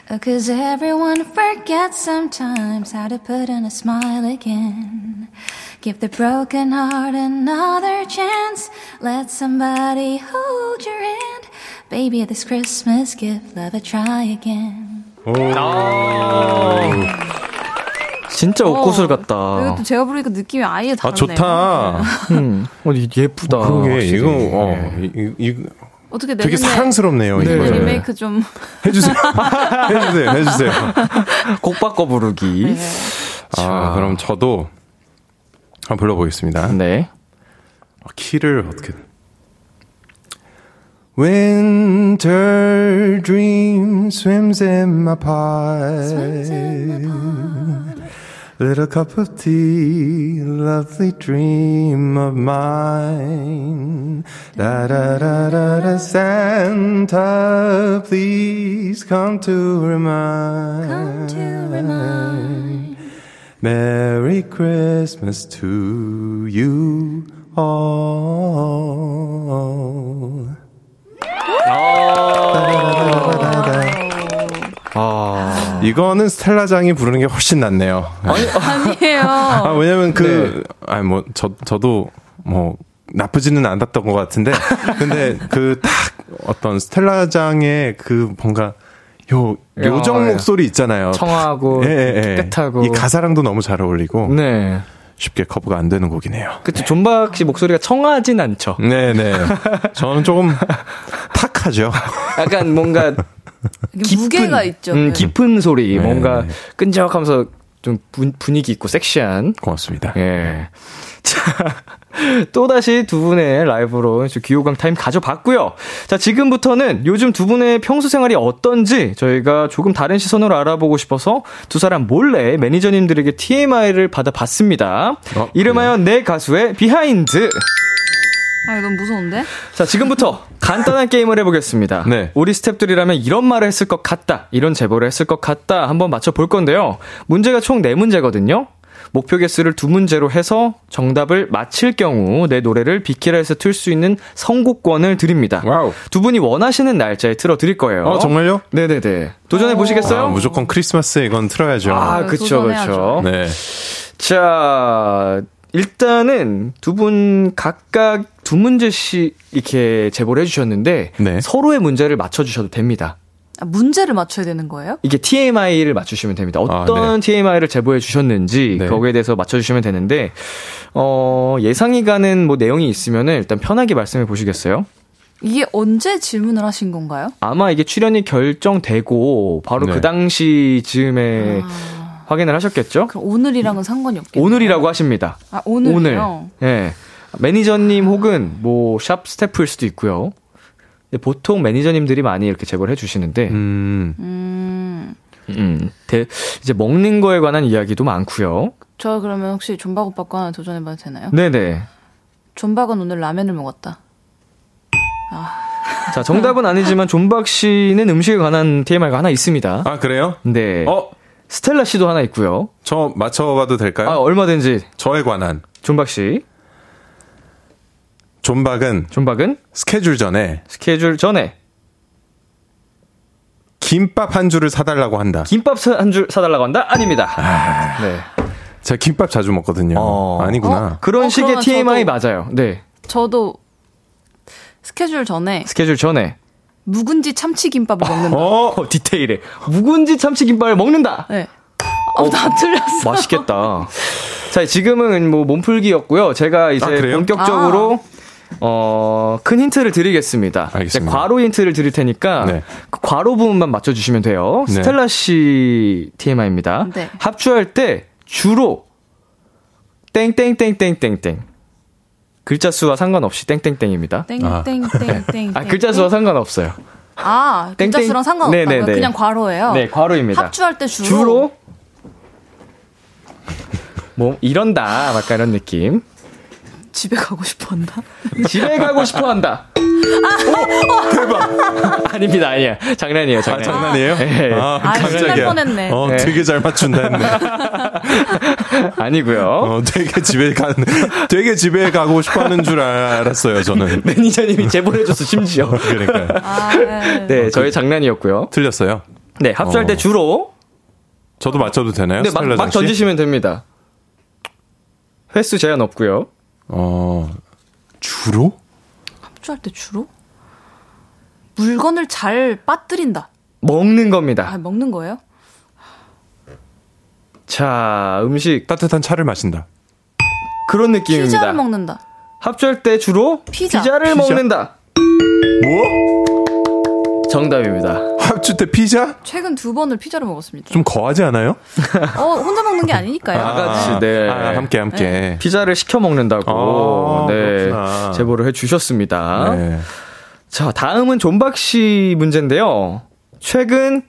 S4: Uh, Cause everyone forgets sometimes how to put on a smile again. Give the broken heart another chance. Let somebody hold your hand. Baby, this Christmas, give love a try again.
S2: 진짜 옷구슬 같다.
S4: 이것도 제가 부르니까 느낌이 아예 다르네요.
S3: 아, 좋다.
S2: 음, 어, 이- 예쁘다.
S3: 그러게,
S2: 확실히.
S3: 이거, 어,
S2: 네.
S3: 이, 이, 이-
S4: 어떻게
S3: 되게
S4: 내년에
S3: 사랑스럽네요,
S2: 네.
S3: 이거.
S4: 네, 리메이크 좀.
S3: 해주세요. 해주세요, 해주세요.
S2: 곡 바꿔 부르기.
S4: 네.
S3: 아, 그럼 저도 한번 불러보겠습니다.
S2: 네.
S3: 아, 키를 어떻게. Winter dream swims in my pie. Little cup of tea, lovely dream of mine. Da da da da da, Santa, please come to remind.
S4: Come to remind.
S3: Merry Christmas to you all.
S2: 아.
S3: 이거는 스텔라장이 부르는 게 훨씬 낫네요.
S4: 아니 에요.
S3: 아, 왜냐면 그,
S2: 네.
S3: 아니, 뭐, 저, 저도, 뭐, 나쁘지는 않았던 것 같은데, 근데 그 딱 어떤 스텔라장의 그 뭔가 요 요정
S2: 야,
S3: 목소리 있잖아요.
S2: 청하고
S3: 예, 예, 예.
S2: 깨끗하고
S3: 이 가사랑도 너무 잘 어울리고
S2: 네.
S3: 쉽게 커버가 안 되는 곡이네요.
S2: 그쵸 존박 씨 목소리가 청하진 않죠.
S3: 네, 네. 저는 조금 탁하죠.
S2: 약간 뭔가
S4: 이게 무게가 있죠.
S2: 음,
S4: 네.
S2: 깊은 소리,
S3: 네.
S2: 뭔가 끈적하면서 좀 분, 분위기 있고 섹시한.
S3: 고맙습니다.
S2: 예. 자, 또다시 두 분의 라이브로 저 귀호강 타임 가져봤고요. 자, 지금부터는 요즘 두 분의 평소 생활이 어떤지 저희가 조금 다른 시선으로 알아보고 싶어서 두 사람 몰래 매니저님들에게 TMI를 받아봤습니다.
S3: 어,
S2: 이름하여 내 가수의 behind.
S4: 아, 너무 무서운데?
S2: 자, 지금부터 간단한 게임을 해보겠습니다.
S3: 네.
S2: 우리 스탭들이라면 이런 말을 했을 것 같다, 이런 제보를 했을 것 같다, 한번 맞춰볼 건데요. 문제가 총 4문제거든요. 목표 개수를 두 문제로 해서 정답을 맞힐 경우 내 노래를 비키라에서 틀 수 있는 선곡권을 드립니다.
S3: 와우.
S2: 두 분이 원하시는 날짜에 틀어 드릴 거예요.
S3: 어, 정말요?
S2: 네네네. 도전해 보시겠어요?
S3: 아, 무조건 크리스마스에 이건 틀어야죠.
S2: 아,
S4: 네,
S2: 그쵸. 그쵸.
S3: 네.
S2: 자, 일단은 두 분 각각 두 문제씩 이렇게 제보를 해주셨는데
S3: 네.
S2: 서로의 문제를 맞춰주셔도 됩니다.
S4: 아, 문제를 맞춰야 되는 거예요?
S2: 이게 TMI를 맞추시면 됩니다.
S3: 아,
S2: 어떤 TMI를 제보해 주셨는지
S3: 네.
S2: 거기에 대해서 맞춰 주시면 되는데 어, 예상이 가는 뭐 내용이 있으면은 일단 편하게 말씀해 보시겠어요?
S4: 이게 언제 질문을 하신 건가요?
S2: 아마 이게 출연이 결정되고 바로
S3: 네.
S2: 그 당시 즈음에 확인을 하셨겠죠?
S4: 그럼 오늘이랑은 상관이 없겠네요.
S2: 오늘이라고 하십니다.
S4: 아, 오늘이요?
S2: 오늘. 예. 매니저님 혹은 뭐 샵 스태프일 수도 있고요. 근데 보통 매니저님들이 많이 이렇게 제보를 해주시는데,
S3: 음.
S4: 음.
S2: 음, 대- 이제 먹는 거에 관한 이야기도 많고요.
S4: 저 그러면 혹시 존박 오빠 거 하나 도전해봐도 되나요?
S2: 네네.
S4: 존박은 오늘 라면을 먹었다.
S2: 자, 정답은 아니지만 존박 씨는 음식에 관한 TMI가 하나 있습니다.
S3: 아, 그래요?
S2: 네.
S3: 어,
S2: 스텔라 씨도 하나 있고요.
S3: 저 맞춰봐도 될까요?
S2: 아, 얼마든지
S3: 저에 관한.
S2: 존박 씨,
S3: 존박은
S2: 존박은
S3: 스케줄 전에
S2: 스케줄 전에
S3: 김밥 한 줄을 사달라고 한다.
S2: 김밥 한 줄 사달라고 한다? 아닙니다. 네.
S3: 제가 김밥 자주 먹거든요.
S2: 어.
S3: 아니구나.
S2: 그런
S4: 어,
S2: 식의 TMI
S4: 저도-
S2: 맞아요. 네.
S4: 저도 스케줄 전에
S2: 스케줄 전에.
S4: 묵은지 참치김밥을 먹는다.
S3: 어,
S2: 어, 디테일해. 묵은지 참치김밥을 먹는다.
S4: 네. 어, 다 틀렸어.
S2: 맛있겠다. 자, 지금은 뭐 몸풀기였고요. 제가 이제
S3: 아?
S2: 본격적으로 어, 큰 힌트를 드리겠습니다.
S3: 알겠습니다.
S2: 이제 괄호 힌트를 드릴 테니까
S3: 네.
S2: 그 괄호 부분만 맞춰 주시면 돼요.
S3: 네.
S2: 스텔라 씨 TMI입니다.
S4: 네.
S2: 합주할 때 주로 땡땡땡땡땡땡 글자 수와 상관없이 땡땡땡입니다.
S4: 땡땡땡땡.
S2: 아, 글자 수와 상관없어요.
S4: 아, 글자
S2: 땡땡.
S4: 수랑 상관없다.
S2: 네네네.
S4: 그냥 괄호예요.
S2: 네, 괄호입니다.
S4: 합주할 때 주로,
S2: 주로 뭐 이런다 약간 이런 느낌
S4: 집에 가고 싶어 한다.
S2: 집에 가고 싶어 한다 오, 대박 아닙니다 아니야 장난이에요
S3: 아,
S2: 장난
S3: 장난이에요?
S2: 네.
S3: 아,
S4: 아,
S3: 깜짝이야.
S4: 뻔했네.
S3: 어,
S2: 네.
S3: 되게 잘 맞춘다 했네.
S2: 아니고요
S3: 어, 되게 집에 가, 되게 집에 가고 싶어 하는 줄 알았어요, 저는.
S2: 매니저님이 제보를 해줬어 심지어
S3: 그러니까.
S4: 아, 네.
S2: 네 저희 장난이었고요
S3: 틀렸어요.
S2: 네 합주할 때
S3: 어.
S2: 주로
S3: 저도 맞춰도 되나요?
S2: 네, 막, 막? 던지시면 됩니다 횟수 제한 없고요
S3: 어, 주로?
S4: 합주할 때 주로? 물건을 잘 빠뜨린다.
S2: 먹는 겁니다
S4: 아, 먹는 거예요?
S2: 자 음식
S3: 따뜻한 차를 마신다.
S2: 그런 느낌입니다
S4: 피자를 먹는다.
S2: 합주할 때 주로
S4: 피자.
S2: 피자를
S3: 피자?
S2: 먹는다
S3: 뭐?
S2: 정답입니다
S3: 합주 때 피자?
S4: 최근 두 번을 피자를 먹었습니다.
S3: 좀 거하지 않아요?
S4: 어, 혼자 먹는 게 아니니까요.
S2: 아, 같이, 네.
S3: 아, 함께, 함께.
S2: 피자를 시켜 먹는다고
S3: 어,
S2: 네,
S3: 그렇구나.
S2: 제보를 해 주셨습니다.
S3: 네.
S2: 자, 다음은 존박 씨 문제인데요. 최근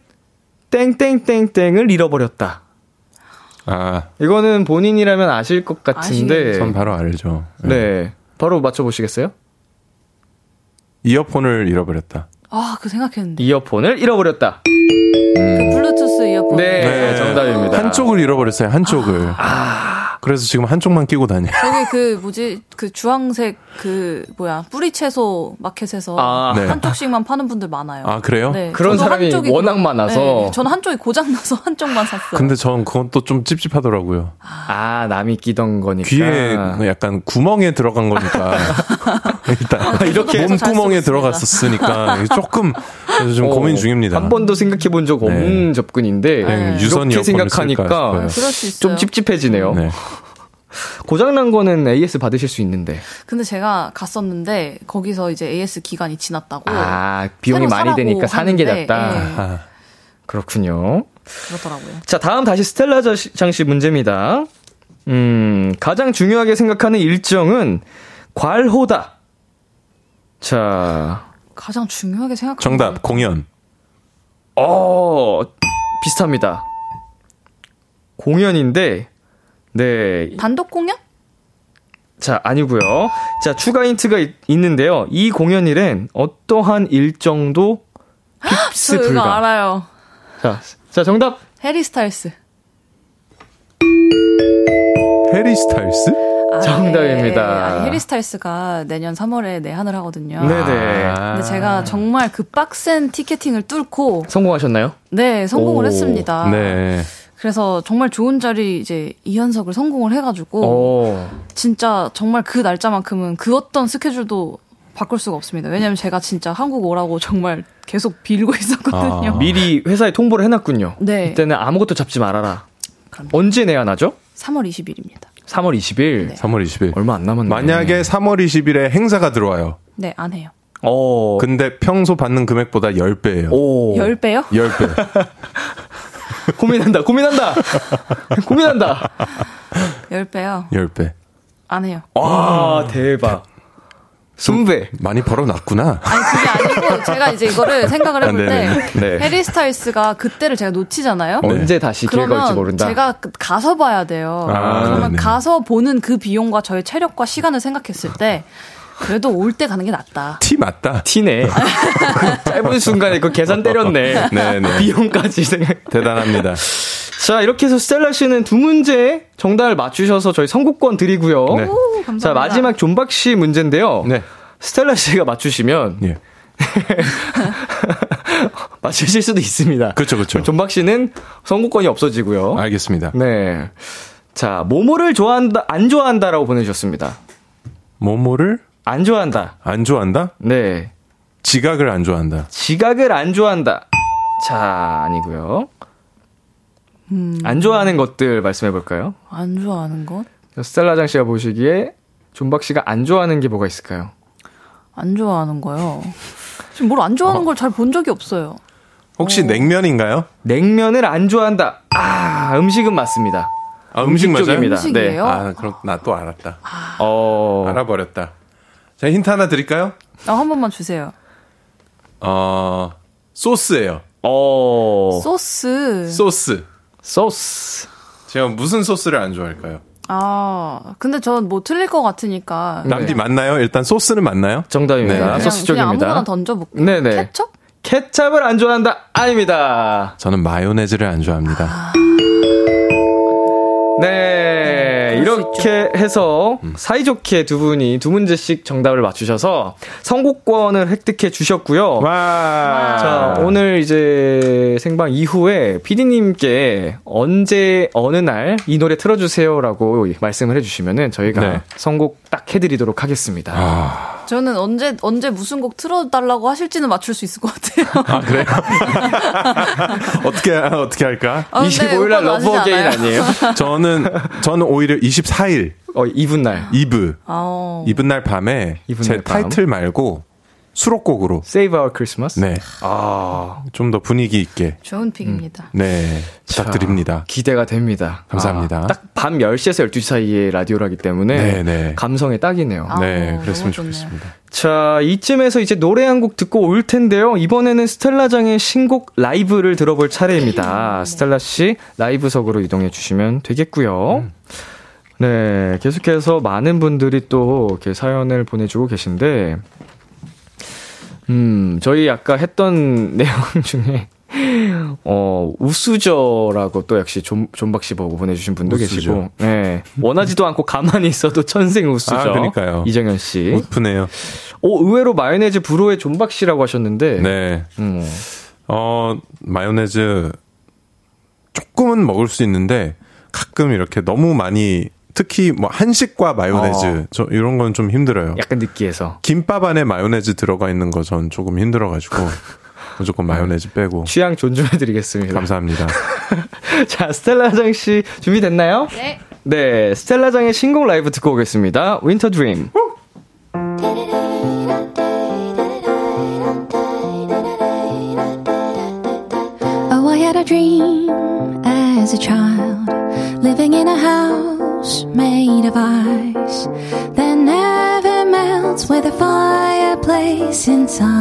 S2: 땡땡땡땡을 잃어버렸다.
S3: 아,
S2: 이거는 본인이라면 아실 것 같은데.
S3: 전 바로 알죠.
S2: 네, 바로 맞춰보시겠어요?
S3: 이어폰을 잃어버렸다.
S4: 아, 그 생각했는데.
S2: 이어폰을 잃어버렸다.
S4: 그 블루투스 이어폰.
S2: 네, 정답입니다.
S3: 한쪽을 잃어버렸어요, 한쪽을.
S2: 아,
S3: 그래서 지금 한쪽만 끼고 다녀.
S4: 저기 그 뭐지 그 주황색 그 뭐야 뿌리 채소 마켓에서
S2: 아.
S3: 네.
S4: 한쪽씩만 파는 분들 많아요.
S3: 아, 그래요?
S4: 네,
S2: 그런 사람이
S4: 한쪽이
S2: 워낙 많아서.
S4: 네, 저는 한쪽이 고장 나서 한쪽만 샀어요.
S3: 근데 전 그건 또 좀 찝찝하더라고요.
S2: 아, 남이 끼던 거니까.
S3: 귀에 약간 구멍에 들어간 거니까. 일단
S4: 이렇게 해서 잘
S3: 몸구멍에 들어갔었으니까 조금 그래서 좀
S2: 어,
S3: 고민 중입니다.
S2: 한 번도 생각해 본 적 없는 접근인데
S3: 그냥
S4: 네.
S3: 유선
S2: 이렇게 생각하니까. 좀 찝찝해지네요.
S3: 네.
S2: 고장난 거는 AS 받으실 수 있는데.
S4: 근데 제가 갔었는데 거기서 이제 AS 기간이 지났다고.
S2: 아, 비용이 많이 되니까 사는 게 낫다.
S4: 예,
S3: 아,
S2: 그렇군요.
S4: 그렇더라고요.
S2: 자, 다음 다시 스텔라 장씨 문제입니다. 음, 가장 중요하게 생각하는 일정은 괄호다. 자,
S4: 가장 중요하게 생각하는
S3: 정답 공연.
S2: 어, 비슷합니다. 공연인데, 네.
S4: 단독 공연?
S2: 자, 아니고요. 자, 추가 힌트가 있, 있는데요. 이 공연일엔 어떠한 일정도 fix
S4: 저 이거
S2: 불가.
S4: 알아요.
S2: 자, 자, 정답.
S4: 해리 스타일스.
S3: 해리 스타일스?
S4: 아,
S2: 정답입니다.
S4: 네. 아니, 해리 스타일스가 내년 3월에 내한을 하거든요.
S2: 네네.
S3: 아.
S4: 근데 제가 정말 그 빡센 티켓팅을 뚫고
S2: 성공하셨나요?
S4: 네 성공을
S2: 오,
S4: 했습니다.
S3: 네.
S4: 그래서 정말 좋은 자리 이제 2연석을 성공을 해가지고
S2: 오.
S4: 진짜 정말 그 날짜만큼은 그 어떤 스케줄도 바꿀 수가 없습니다. 왜냐면 제가 진짜 한국 오라고 정말 계속 빌고 있었거든요.
S3: 아.
S2: 미리 회사에 통보를 해놨군요.
S4: 네.
S2: 이때는 아무것도 잡지 말아라.
S4: 그럼요.
S2: 언제 내야 나죠?
S4: 3월 20일입니다.
S2: 3월 20일.
S3: 3월 20일.
S2: 얼마 안 남았네.
S3: 만약에 3월 20일에 행사가 들어와요.
S4: 네, 안 해요.
S2: 어.
S3: 근데 평소 받는 금액보다 10배예요.
S2: 오.
S4: 10배요?
S3: 10배.
S2: 고민한다, 고민한다! 고민한다!
S4: 10배요?
S3: 10배.
S4: 안 해요.
S2: 와, 대박. 20배.
S3: 많이 벌어놨구나.
S4: 아니, 그게 아니고 제가 이제 이거를 생각을 해볼 때
S3: 네네.
S2: 네.
S4: 해리 스타일스가 그때를 제가 놓치잖아요.
S2: 언제 다시 길 걸지
S4: 그러면
S2: 모른다.
S4: 제가 그- 가서 봐야 돼요.
S3: 아,
S4: 그러면
S3: 네.
S4: 가서 보는 그 비용과 저의 체력과 시간을 생각했을 때 그래도 올 때 가는 게 낫다.
S3: 티 맞다.
S2: 티네. 짧은 순간에 그 계산 때렸네.
S3: 네네.
S2: 비용까지 생각.
S3: 대단합니다.
S2: 자, 이렇게 해서 스텔라 씨는 두 문제 정답을 맞추셔서 저희 선곡권 드리고요.
S3: 네.
S4: 오, 감사합니다.
S2: 자, 마지막 존박 씨 문제인데요.
S3: 네.
S2: 스텔라 씨가 맞추시면
S3: 예.
S2: 맞추실 수도 있습니다.
S3: 그렇죠, 그렇죠.
S2: 존박 씨는 선곡권이 없어지고요.
S3: 알겠습니다.
S2: 네. 자, 모모를 좋아한다, 안 좋아한다라고 보내주셨습니다.
S3: 모모를
S2: 안 좋아한다.
S3: 안 좋아한다?
S2: 네.
S3: 지각을 안 좋아한다.
S2: 지각을 안 좋아한다. 자, 아니고요.
S4: 음.
S2: 안 좋아하는 것들 말씀해 볼까요?
S4: 안 좋아하는 것?
S2: 스텔라장 씨가 보시기에 존박 씨가 안 좋아하는 게 뭐가 있을까요?
S4: 안 좋아하는 거요. 지금 뭘 안 좋아하는 걸잘 본 적이 없어요.
S3: 혹시 냉면인가요?
S2: 냉면을 안 좋아한다. 아, 음식은 맞습니다.
S3: 아, 음식 맞아요?
S2: 쪽입니다.
S4: 음식이에요?
S3: 아, 그럼 나 또 알았다.
S2: 어.
S3: 알아버렸다. 자, 힌트 하나 드릴까요?
S4: 아, 한 번만 주세요.
S3: 어, 소스예요.
S2: 어.
S4: 소스.
S3: 소스.
S2: 소스.
S3: 제가 무슨 소스를 안 좋아할까요?
S4: 아, 근데 전 뭐 틀릴 것 같으니까.
S3: 남디 맞나요? 일단 소스는 맞나요?
S2: 정답입니다.
S3: 네.
S4: 그냥,
S2: 소스
S4: 그냥
S2: 쪽입니다.
S4: 아무거나 던져볼게요.
S2: 네네.
S4: 케첩?
S2: 케찹을 안 좋아한다. 아닙니다.
S3: 저는 마요네즈를 안 좋아합니다.
S2: 네,
S4: 그럴 수
S2: 이렇게 해서 사이좋게 두 분이 두 문제씩 정답을 맞추셔서 선곡권을 획득해 주셨고요.
S3: 와.
S2: 자, 오늘 이제 생방 이후에 PD님께 언제, 어느 날 이 노래 틀어주세요라고 말씀을 해주시면은 저희가
S3: 네.
S2: 선곡 딱 해드리도록 하겠습니다.
S3: 아,
S4: 저는 언제, 언제 무슨 곡 틀어달라고 하실지는 맞출 수 있을 것 같아요.
S3: 아 그래요? 어떻게 어떻게 할까?
S4: 아, 근데
S2: 25일 날 Love
S4: 않아요?
S2: 아니에요?
S3: 저는 저는 오히려 24일
S2: 어, 이분 날.
S3: 이브
S4: 아,
S3: 이브 날 밤에
S2: 이브 제날 밤.
S3: 타이틀 말고 수록곡으로
S2: Save Our Christmas?
S3: 네.
S2: 아,
S3: 좀 더 분위기 있게
S4: 좋은 pick입니다.
S3: 네 부탁드립니다.
S2: 기대가 됩니다.
S3: 감사합니다.
S2: 아, 딱 밤 10시에서 12시 사이에 라디오라기 때문에
S3: 네, 네.
S2: 감성에 딱이네요.
S4: 아,
S3: 네, 그랬으면. 좋겠습니다.
S2: 자, 이쯤에서 이제 노래 한 곡 듣고 올 텐데요. 이번에는 스텔라장의 신곡 라이브를 들어볼 차례입니다. 스텔라 씨 라이브석으로 이동해 주시면 되겠고요. 네, 계속해서 많은 분들이 또 이렇게 사연을 보내주고 계신데, 음, 저희 아까 했던 내용 중에, 어, 웃수저라고 또 역시 존, 존박 씨 보고 보내주신 분도
S3: 웃수저.
S2: 계시고, 예. 원하지도 않고 가만히 있어도 천생 웃수저.
S3: 아, 그러니까요.
S2: 이정현 씨.
S3: 웃프네요.
S2: 오, 의외로 마요네즈 불호의 존박 씨라고 하셨는데,
S3: 네.
S2: 음,
S3: 어, 마요네즈 조금은 먹을 수 있는데 가끔 이렇게 너무 많이 특히 뭐 한식과 마요네즈
S2: 어.
S3: 저 이런 건 좀 힘들어요.
S2: 약간 느끼해서.
S3: 김밥 안에 마요네즈 들어가 있는 거 전 조금 힘들어가지고 무조건 마요네즈 빼고
S2: 취향 존중해드리겠습니다.
S3: 감사합니다.
S2: 자, 스텔라장 씨 준비됐나요?
S7: 네.
S2: 네, 스텔라장의 신곡 라이브 듣고 오겠습니다.
S4: Winter Dream. since I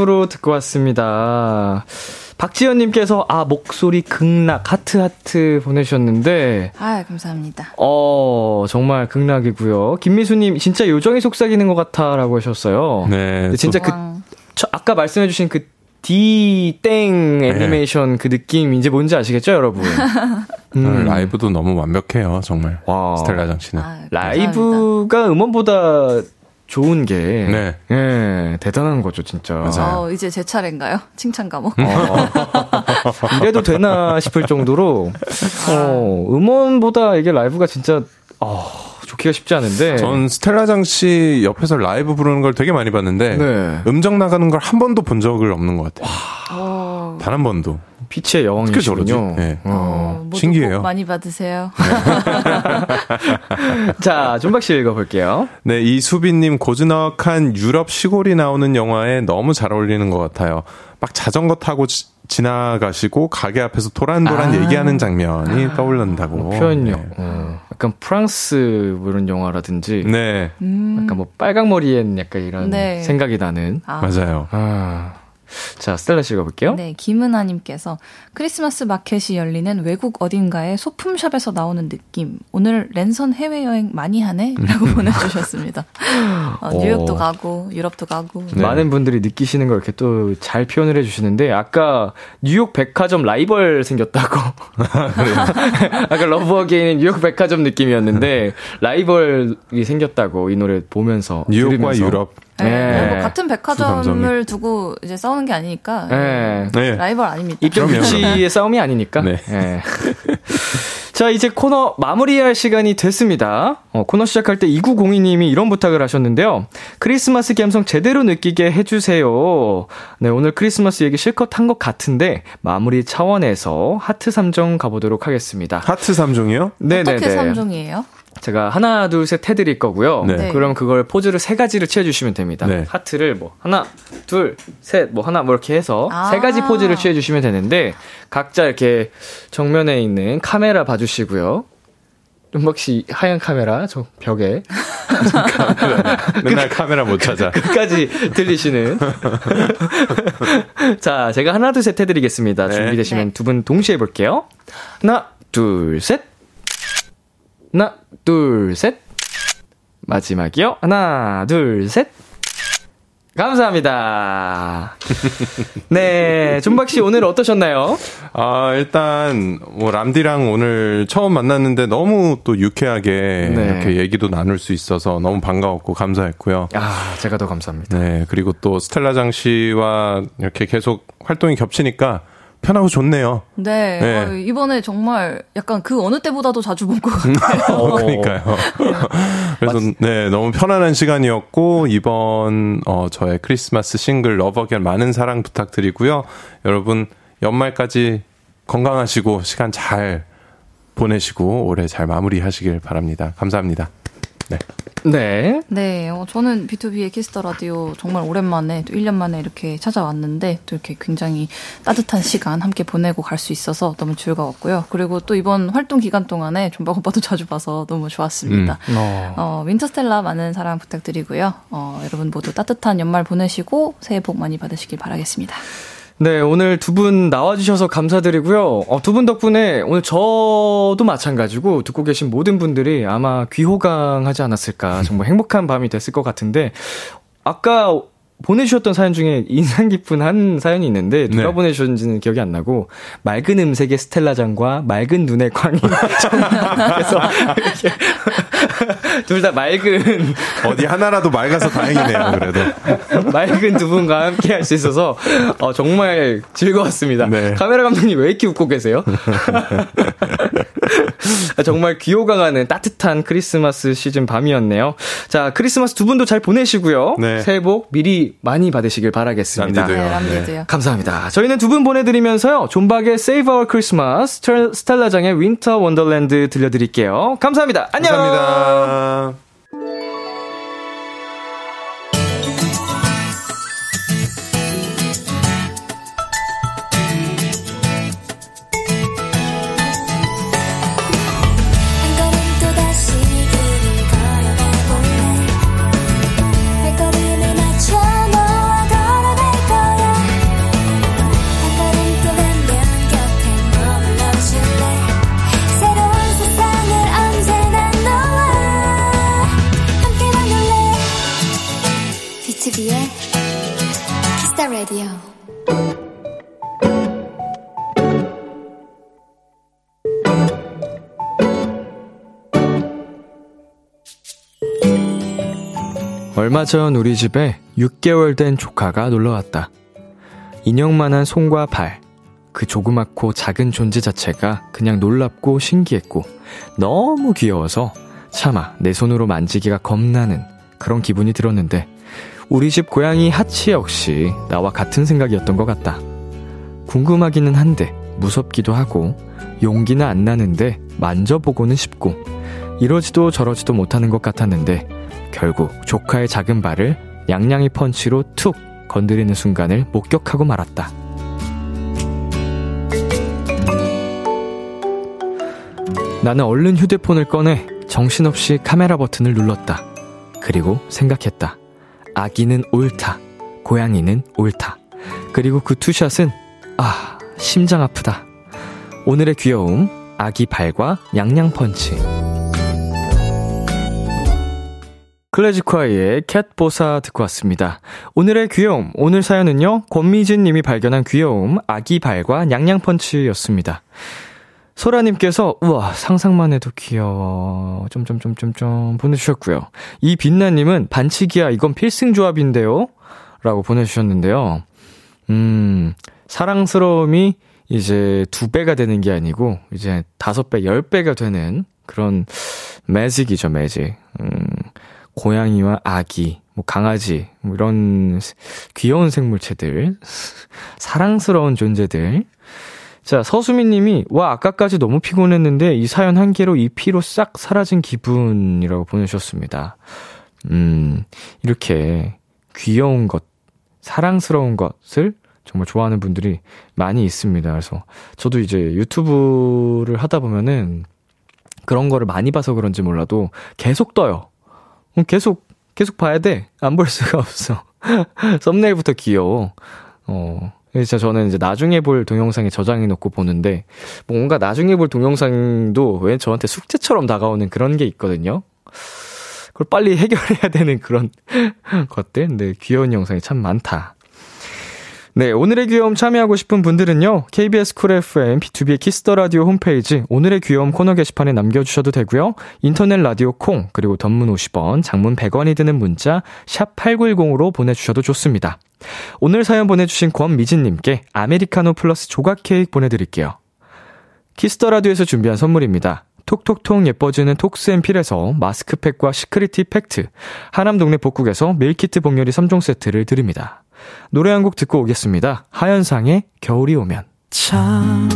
S2: 라이브로 듣고 왔습니다. 박지현님께서 아 목소리 극락 하트 하트 보내주셨는데
S7: 아, 감사합니다.
S2: 어 정말 극락이고요. 김미수님 진짜 요정이 속삭이는 것 같아라고 하셨어요.
S3: 네.
S2: 진짜 그
S7: 와.
S2: 저 아까 말씀해주신 그 디땡 애니메이션 그 느낌 이제 뭔지 아시겠죠, 여러분?
S3: 또
S2: 음.
S3: 라이브도 너무 완벽해요, 정말.
S2: 와.
S3: 스텔라장 씨는.
S7: 아.
S2: 라이브가 음원보다 좋은 게
S3: 네.
S2: 예, 대단한 거죠, 진짜.
S3: 맞아요.
S7: 어, 이제 제 차례인가요? 칭찬 과목?
S2: 이래도 되나 싶을 정도로 어, 음원보다 이게 라이브가 진짜 어, 좋기가 쉽지 않은데.
S3: 전 스텔라장 씨 옆에서 라이브 부르는 걸 되게 많이 봤는데
S2: 네.
S3: 음정 나가는 걸 한 번도 본 적을 없는 것 같아요.
S7: 어,
S3: 단한 번도. 저러지?
S2: 여왕이시군요.
S3: 네.
S2: 어.
S7: 어, 모두
S3: 신기해요.
S7: 복 많이 받으세요.
S2: 자, 존박 씨 읽어볼게요.
S3: 네, 이 수빈님 고즈넉한 유럽 시골이 나오는 영화에 너무 잘 어울리는 것 같아요. 막 자전거 타고 지, 지나가시고 가게 앞에서 도란도란
S2: 아.
S3: 얘기하는 장면이 떠오른다고.
S2: 표현력.
S3: 네.
S2: 어, 약간 프랑스 뭐 이런 영화라든지.
S3: 네,
S7: 음.
S2: 약간 뭐 빨강머리엔 약간 이런
S7: 네.
S2: 생각이 나는.
S7: 아,
S3: 맞아요.
S2: 아, 자, 스텔라 씨가 볼게요.
S4: 네, 김은아님께서 크리스마스 마켓이 열리는 외국 어딘가의 소품샵에서 나오는 느낌. 오늘 랜선 해외여행 많이 하네? 라고 보내주셨습니다. 어, 뉴욕도
S2: 오.
S4: 가고, 유럽도 가고.
S2: 네. 많은 분들이 느끼시는 걸 이렇게 또 잘 표현을 해주시는데 아까 뉴욕 백화점 라이벌 생겼다고 아까 Love Again은 뉴욕 백화점 느낌이었는데 라이벌이 생겼다고 이 노래 보면서
S3: 뉴욕과
S2: 들으면서.
S3: 유럽.
S4: 네, 뭐 같은. 백화점을 두고 이제 싸우는 게 아니니까
S2: 네.
S3: 네.
S4: 라이벌 아닙니다.
S2: 입장. 위치의 싸움이 아니니까.
S3: 네.
S2: 예. 자, 이제 코너 마무리할 시간이 됐습니다. 어, 코너 시작할 때 2902님이 이런 부탁을 하셨는데요. 크리스마스 감성 제대로 느끼게 해주세요. 네, 오늘 크리스마스 얘기 실컷 한 것 같은데, 마무리 차원에서 하트 3종 가보도록 하겠습니다.
S3: 하트 3종이요?
S2: 네네네.
S4: 어떻게 3종이에요?
S2: 제가 하나, 둘, 셋 해드릴 거고요.
S3: 네.
S4: 네.
S2: 그럼 그걸 포즈를 세 가지를 취해주시면 됩니다.
S3: 네.
S2: 하트를 뭐, 하나, 둘, 셋, 뭐, 하나, 뭐, 이렇게 해서
S4: 아.
S2: 세 가지 포즈를 취해주시면 되는데, 각자 이렇게 정면에 있는 카메라 봐주시고요. 윤박 씨 하얀 카메라, 저 벽에.
S3: 맨날 카메라 못 찾아.
S2: 끝까지 들리시는. 자, 제가 하나, 둘, 셋 해드리겠습니다.
S3: 네.
S2: 준비되시면
S4: 네.
S2: 두분 동시에 해볼게요. 하나, 둘, 셋. 하나, 둘, 셋. 마지막이요. 하나, 둘, 셋. 감사합니다. 네, 준박 씨 오늘 어떠셨나요?
S3: 아, 일단, 뭐, 람디랑 오늘 처음 만났는데 너무 또 유쾌하게
S2: 네.
S3: 이렇게 얘기도 나눌 수 있어서 너무 반가웠고 감사했고요.
S2: 아, 제가 더 감사합니다.
S3: 네, 그리고 또 스텔라장 씨와 이렇게 계속 활동이 겹치니까 편하고 좋네요.
S4: 네,
S3: 네.
S4: 어, 이번에 정말 약간 그 어느 때보다도 자주 본 것 같아요.
S3: 어, 그러니까요. 그래서 네 너무 편안한 시간이었고 이번 어, 저의 크리스마스 싱글 Love Again 많은 사랑 부탁드리고요. 여러분 연말까지 건강하시고 시간 잘 보내시고 올해 잘 마무리하시길 바랍니다. 감사합니다. 네.
S2: 네.
S4: 네, 어, 저는 B2B의 키스터 라디오 정말 오랜만에 또 1년 만에 이렇게 찾아왔는데 또 이렇게 굉장히 따뜻한 시간 함께 보내고 갈 수 있어서 너무 즐거웠고요. 그리고 또 이번 활동 기간 동안에 존박 오빠도 자주 봐서 너무 좋았습니다.
S2: 어.
S4: 어, 윈터스텔라 많은 사랑 부탁드리고요. 어, 여러분 모두 따뜻한 연말 보내시고 새해 복 많이 받으시길 바라겠습니다.
S2: 네, 오늘 두 분 나와주셔서 감사드리고요. 어, 두 분 덕분에 오늘 저도 마찬가지고 듣고 계신 모든 분들이 아마 귀호강하지 않았을까. 정말 행복한 밤이 됐을 것 같은데, 아까 보내주셨던 사연 중에 인상 깊은 한 사연이 있는데, 누가
S3: 네.
S2: 보내주셨는지는 기억이 안 나고, 맑은 음색의 스텔라장과 맑은 눈의 광인. 그래서 둘 다 맑은
S3: 어디 하나라도 맑아서 다행이네요. 그래도
S2: 맑은 두 분과 함께 할 수 있어서 어, 정말 즐거웠습니다.
S3: 네.
S2: 카메라 감독님 왜 이렇게 웃고 계세요? 정말 귀호강하는 따뜻한 크리스마스 시즌 밤이었네요. 자, 크리스마스 두 분도 잘 보내시고요.
S3: 네.
S2: 새해 복 미리 많이 받으시길 바라겠습니다.
S3: 람디도요.
S4: 네, 람디도요.
S2: 감사합니다. 저희는 두 분 보내드리면서요. 존박의 Save Our Christmas, 스텔- 스텔라장의 Winter Wonderland 들려드릴게요. 감사합니다. 안녕!
S3: 감사합니다.
S2: 얼마 전 우리 집에 6개월 된 조카가 놀러 왔다. 인형만한 손과 발, 그 조그맣고 작은 존재 자체가 그냥 놀랍고 신기했고 너무 귀여워서 차마 내 손으로 만지기가 겁나는 그런 기분이 들었는데 우리 집 고양이 하치 역시 나와 같은 생각이었던 것 같다. 궁금하기는 한데 무섭기도 하고 용기는 안 나는데 만져보고는 싶고 이러지도 저러지도 못하는 것 같았는데 결국 조카의 작은 발을 양양이 펀치로 툭 건드리는 순간을 목격하고 말았다. 나는 얼른 휴대폰을 꺼내 정신없이 카메라 버튼을 눌렀다. 그리고 생각했다. 아기는 옳다. 고양이는 옳다. 그리고 그 투샷은, 아, 심장 아프다. 오늘의 귀여움, 아기 발과 양양 펀치. 클래지콰이의 캣보사 듣고 왔습니다. 오늘의 귀여움, 오늘 사연은요, 권미진 님이 발견한 귀여움, 아기 발과 냥냥펀치였습니다. 소라님께서, 우와, 상상만 해도 귀여워. 점점점점점 보내주셨고요. 이 빛나님은 반치기야, 이건 필승 조합인데요? 라고 보내주셨는데요. 음, 사랑스러움이 이제 두 배가 되는 게 아니고, 이제 다섯 배, 열 배가 되는 그런 매직이죠, 매직. 음, 고양이와 아기, 뭐 강아지, 뭐 이런 귀여운 생물체들, 사랑스러운 존재들. 자, 서수민 님이, 와, 아까까지 너무 피곤했는데 이 사연 한 개로 이 피로 싹 사라진 기분이라고 보내주셨습니다. 음, 이렇게 귀여운 것, 사랑스러운 것을 정말 좋아하는 분들이 많이 있습니다. 그래서 저도 이제 유튜브를 하다 보면은 그런 거를 많이 봐서 그런지 몰라도 계속 떠요. 계속, 계속 봐야 돼. 안 볼 수가 없어. 썸네일부터 귀여워. 어. 그래서 저는 이제 나중에 볼 동영상에 저장해 놓고 보는데, 뭔가 나중에 볼 동영상도 왜 저한테 숙제처럼 다가오는 그런 게 있거든요. 그걸 빨리 해결해야 되는 그런 것들. 근데 귀여운 영상이 참 많다. 네, 오늘의 귀여움 참여하고 싶은 분들은요, KBS Cool FM, B2B의 키스터 라디오 홈페이지, 오늘의 귀여움 코너 게시판에 남겨 주셔도 되고요, 인터넷 라디오 콩, 그리고 단문 50원, 장문 100원이 드는 문자, 샵 8910으로 보내 주셔도 좋습니다. 오늘 사연 보내 주신 권미진 님께 아메리카노 플러스 조각 케이크 보내 드릴게요. Kiss the Radio에서 준비한 선물입니다. 톡톡톡 예뻐지는 톡스앤필에서 마스크팩과 시크릿티 팩트, 하남 동네 복국에서 밀키트 복요리 3종 세트를 드립니다. 노래 한 곡 듣고 오겠습니다. 하현상의 겨울이 오면.
S8: 참,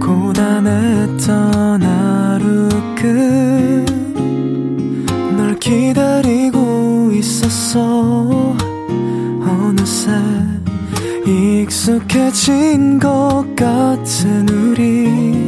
S8: 고단했던 하루 끝널 기다리고 있었어. 어느새 익숙해진 것 같은 우리.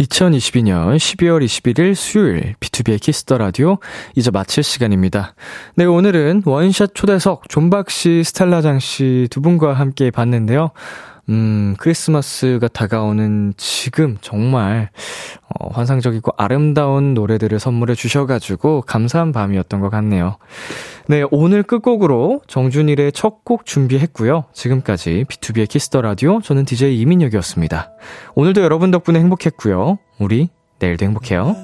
S2: 2022년 12월 21일 수요일 B2B의 키스터 라디오 이제 마칠 시간입니다. 네, 오늘은 원샷 초대석 존박 씨, 스텔라장 씨 두 분과 함께 봤는데요. 음, 크리스마스가 다가오는 지금 정말 어, 환상적이고 아름다운 노래들을 선물해 주셔가지고 감사한 밤이었던 것 같네요. 네, 오늘 끝곡으로 정준일의 첫눈 준비했고요. 지금까지 B2B의 키스터 라디오 저는 DJ 이민혁이었습니다. 오늘도 여러분 덕분에 행복했고요. 우리 내일도
S8: 행복해요.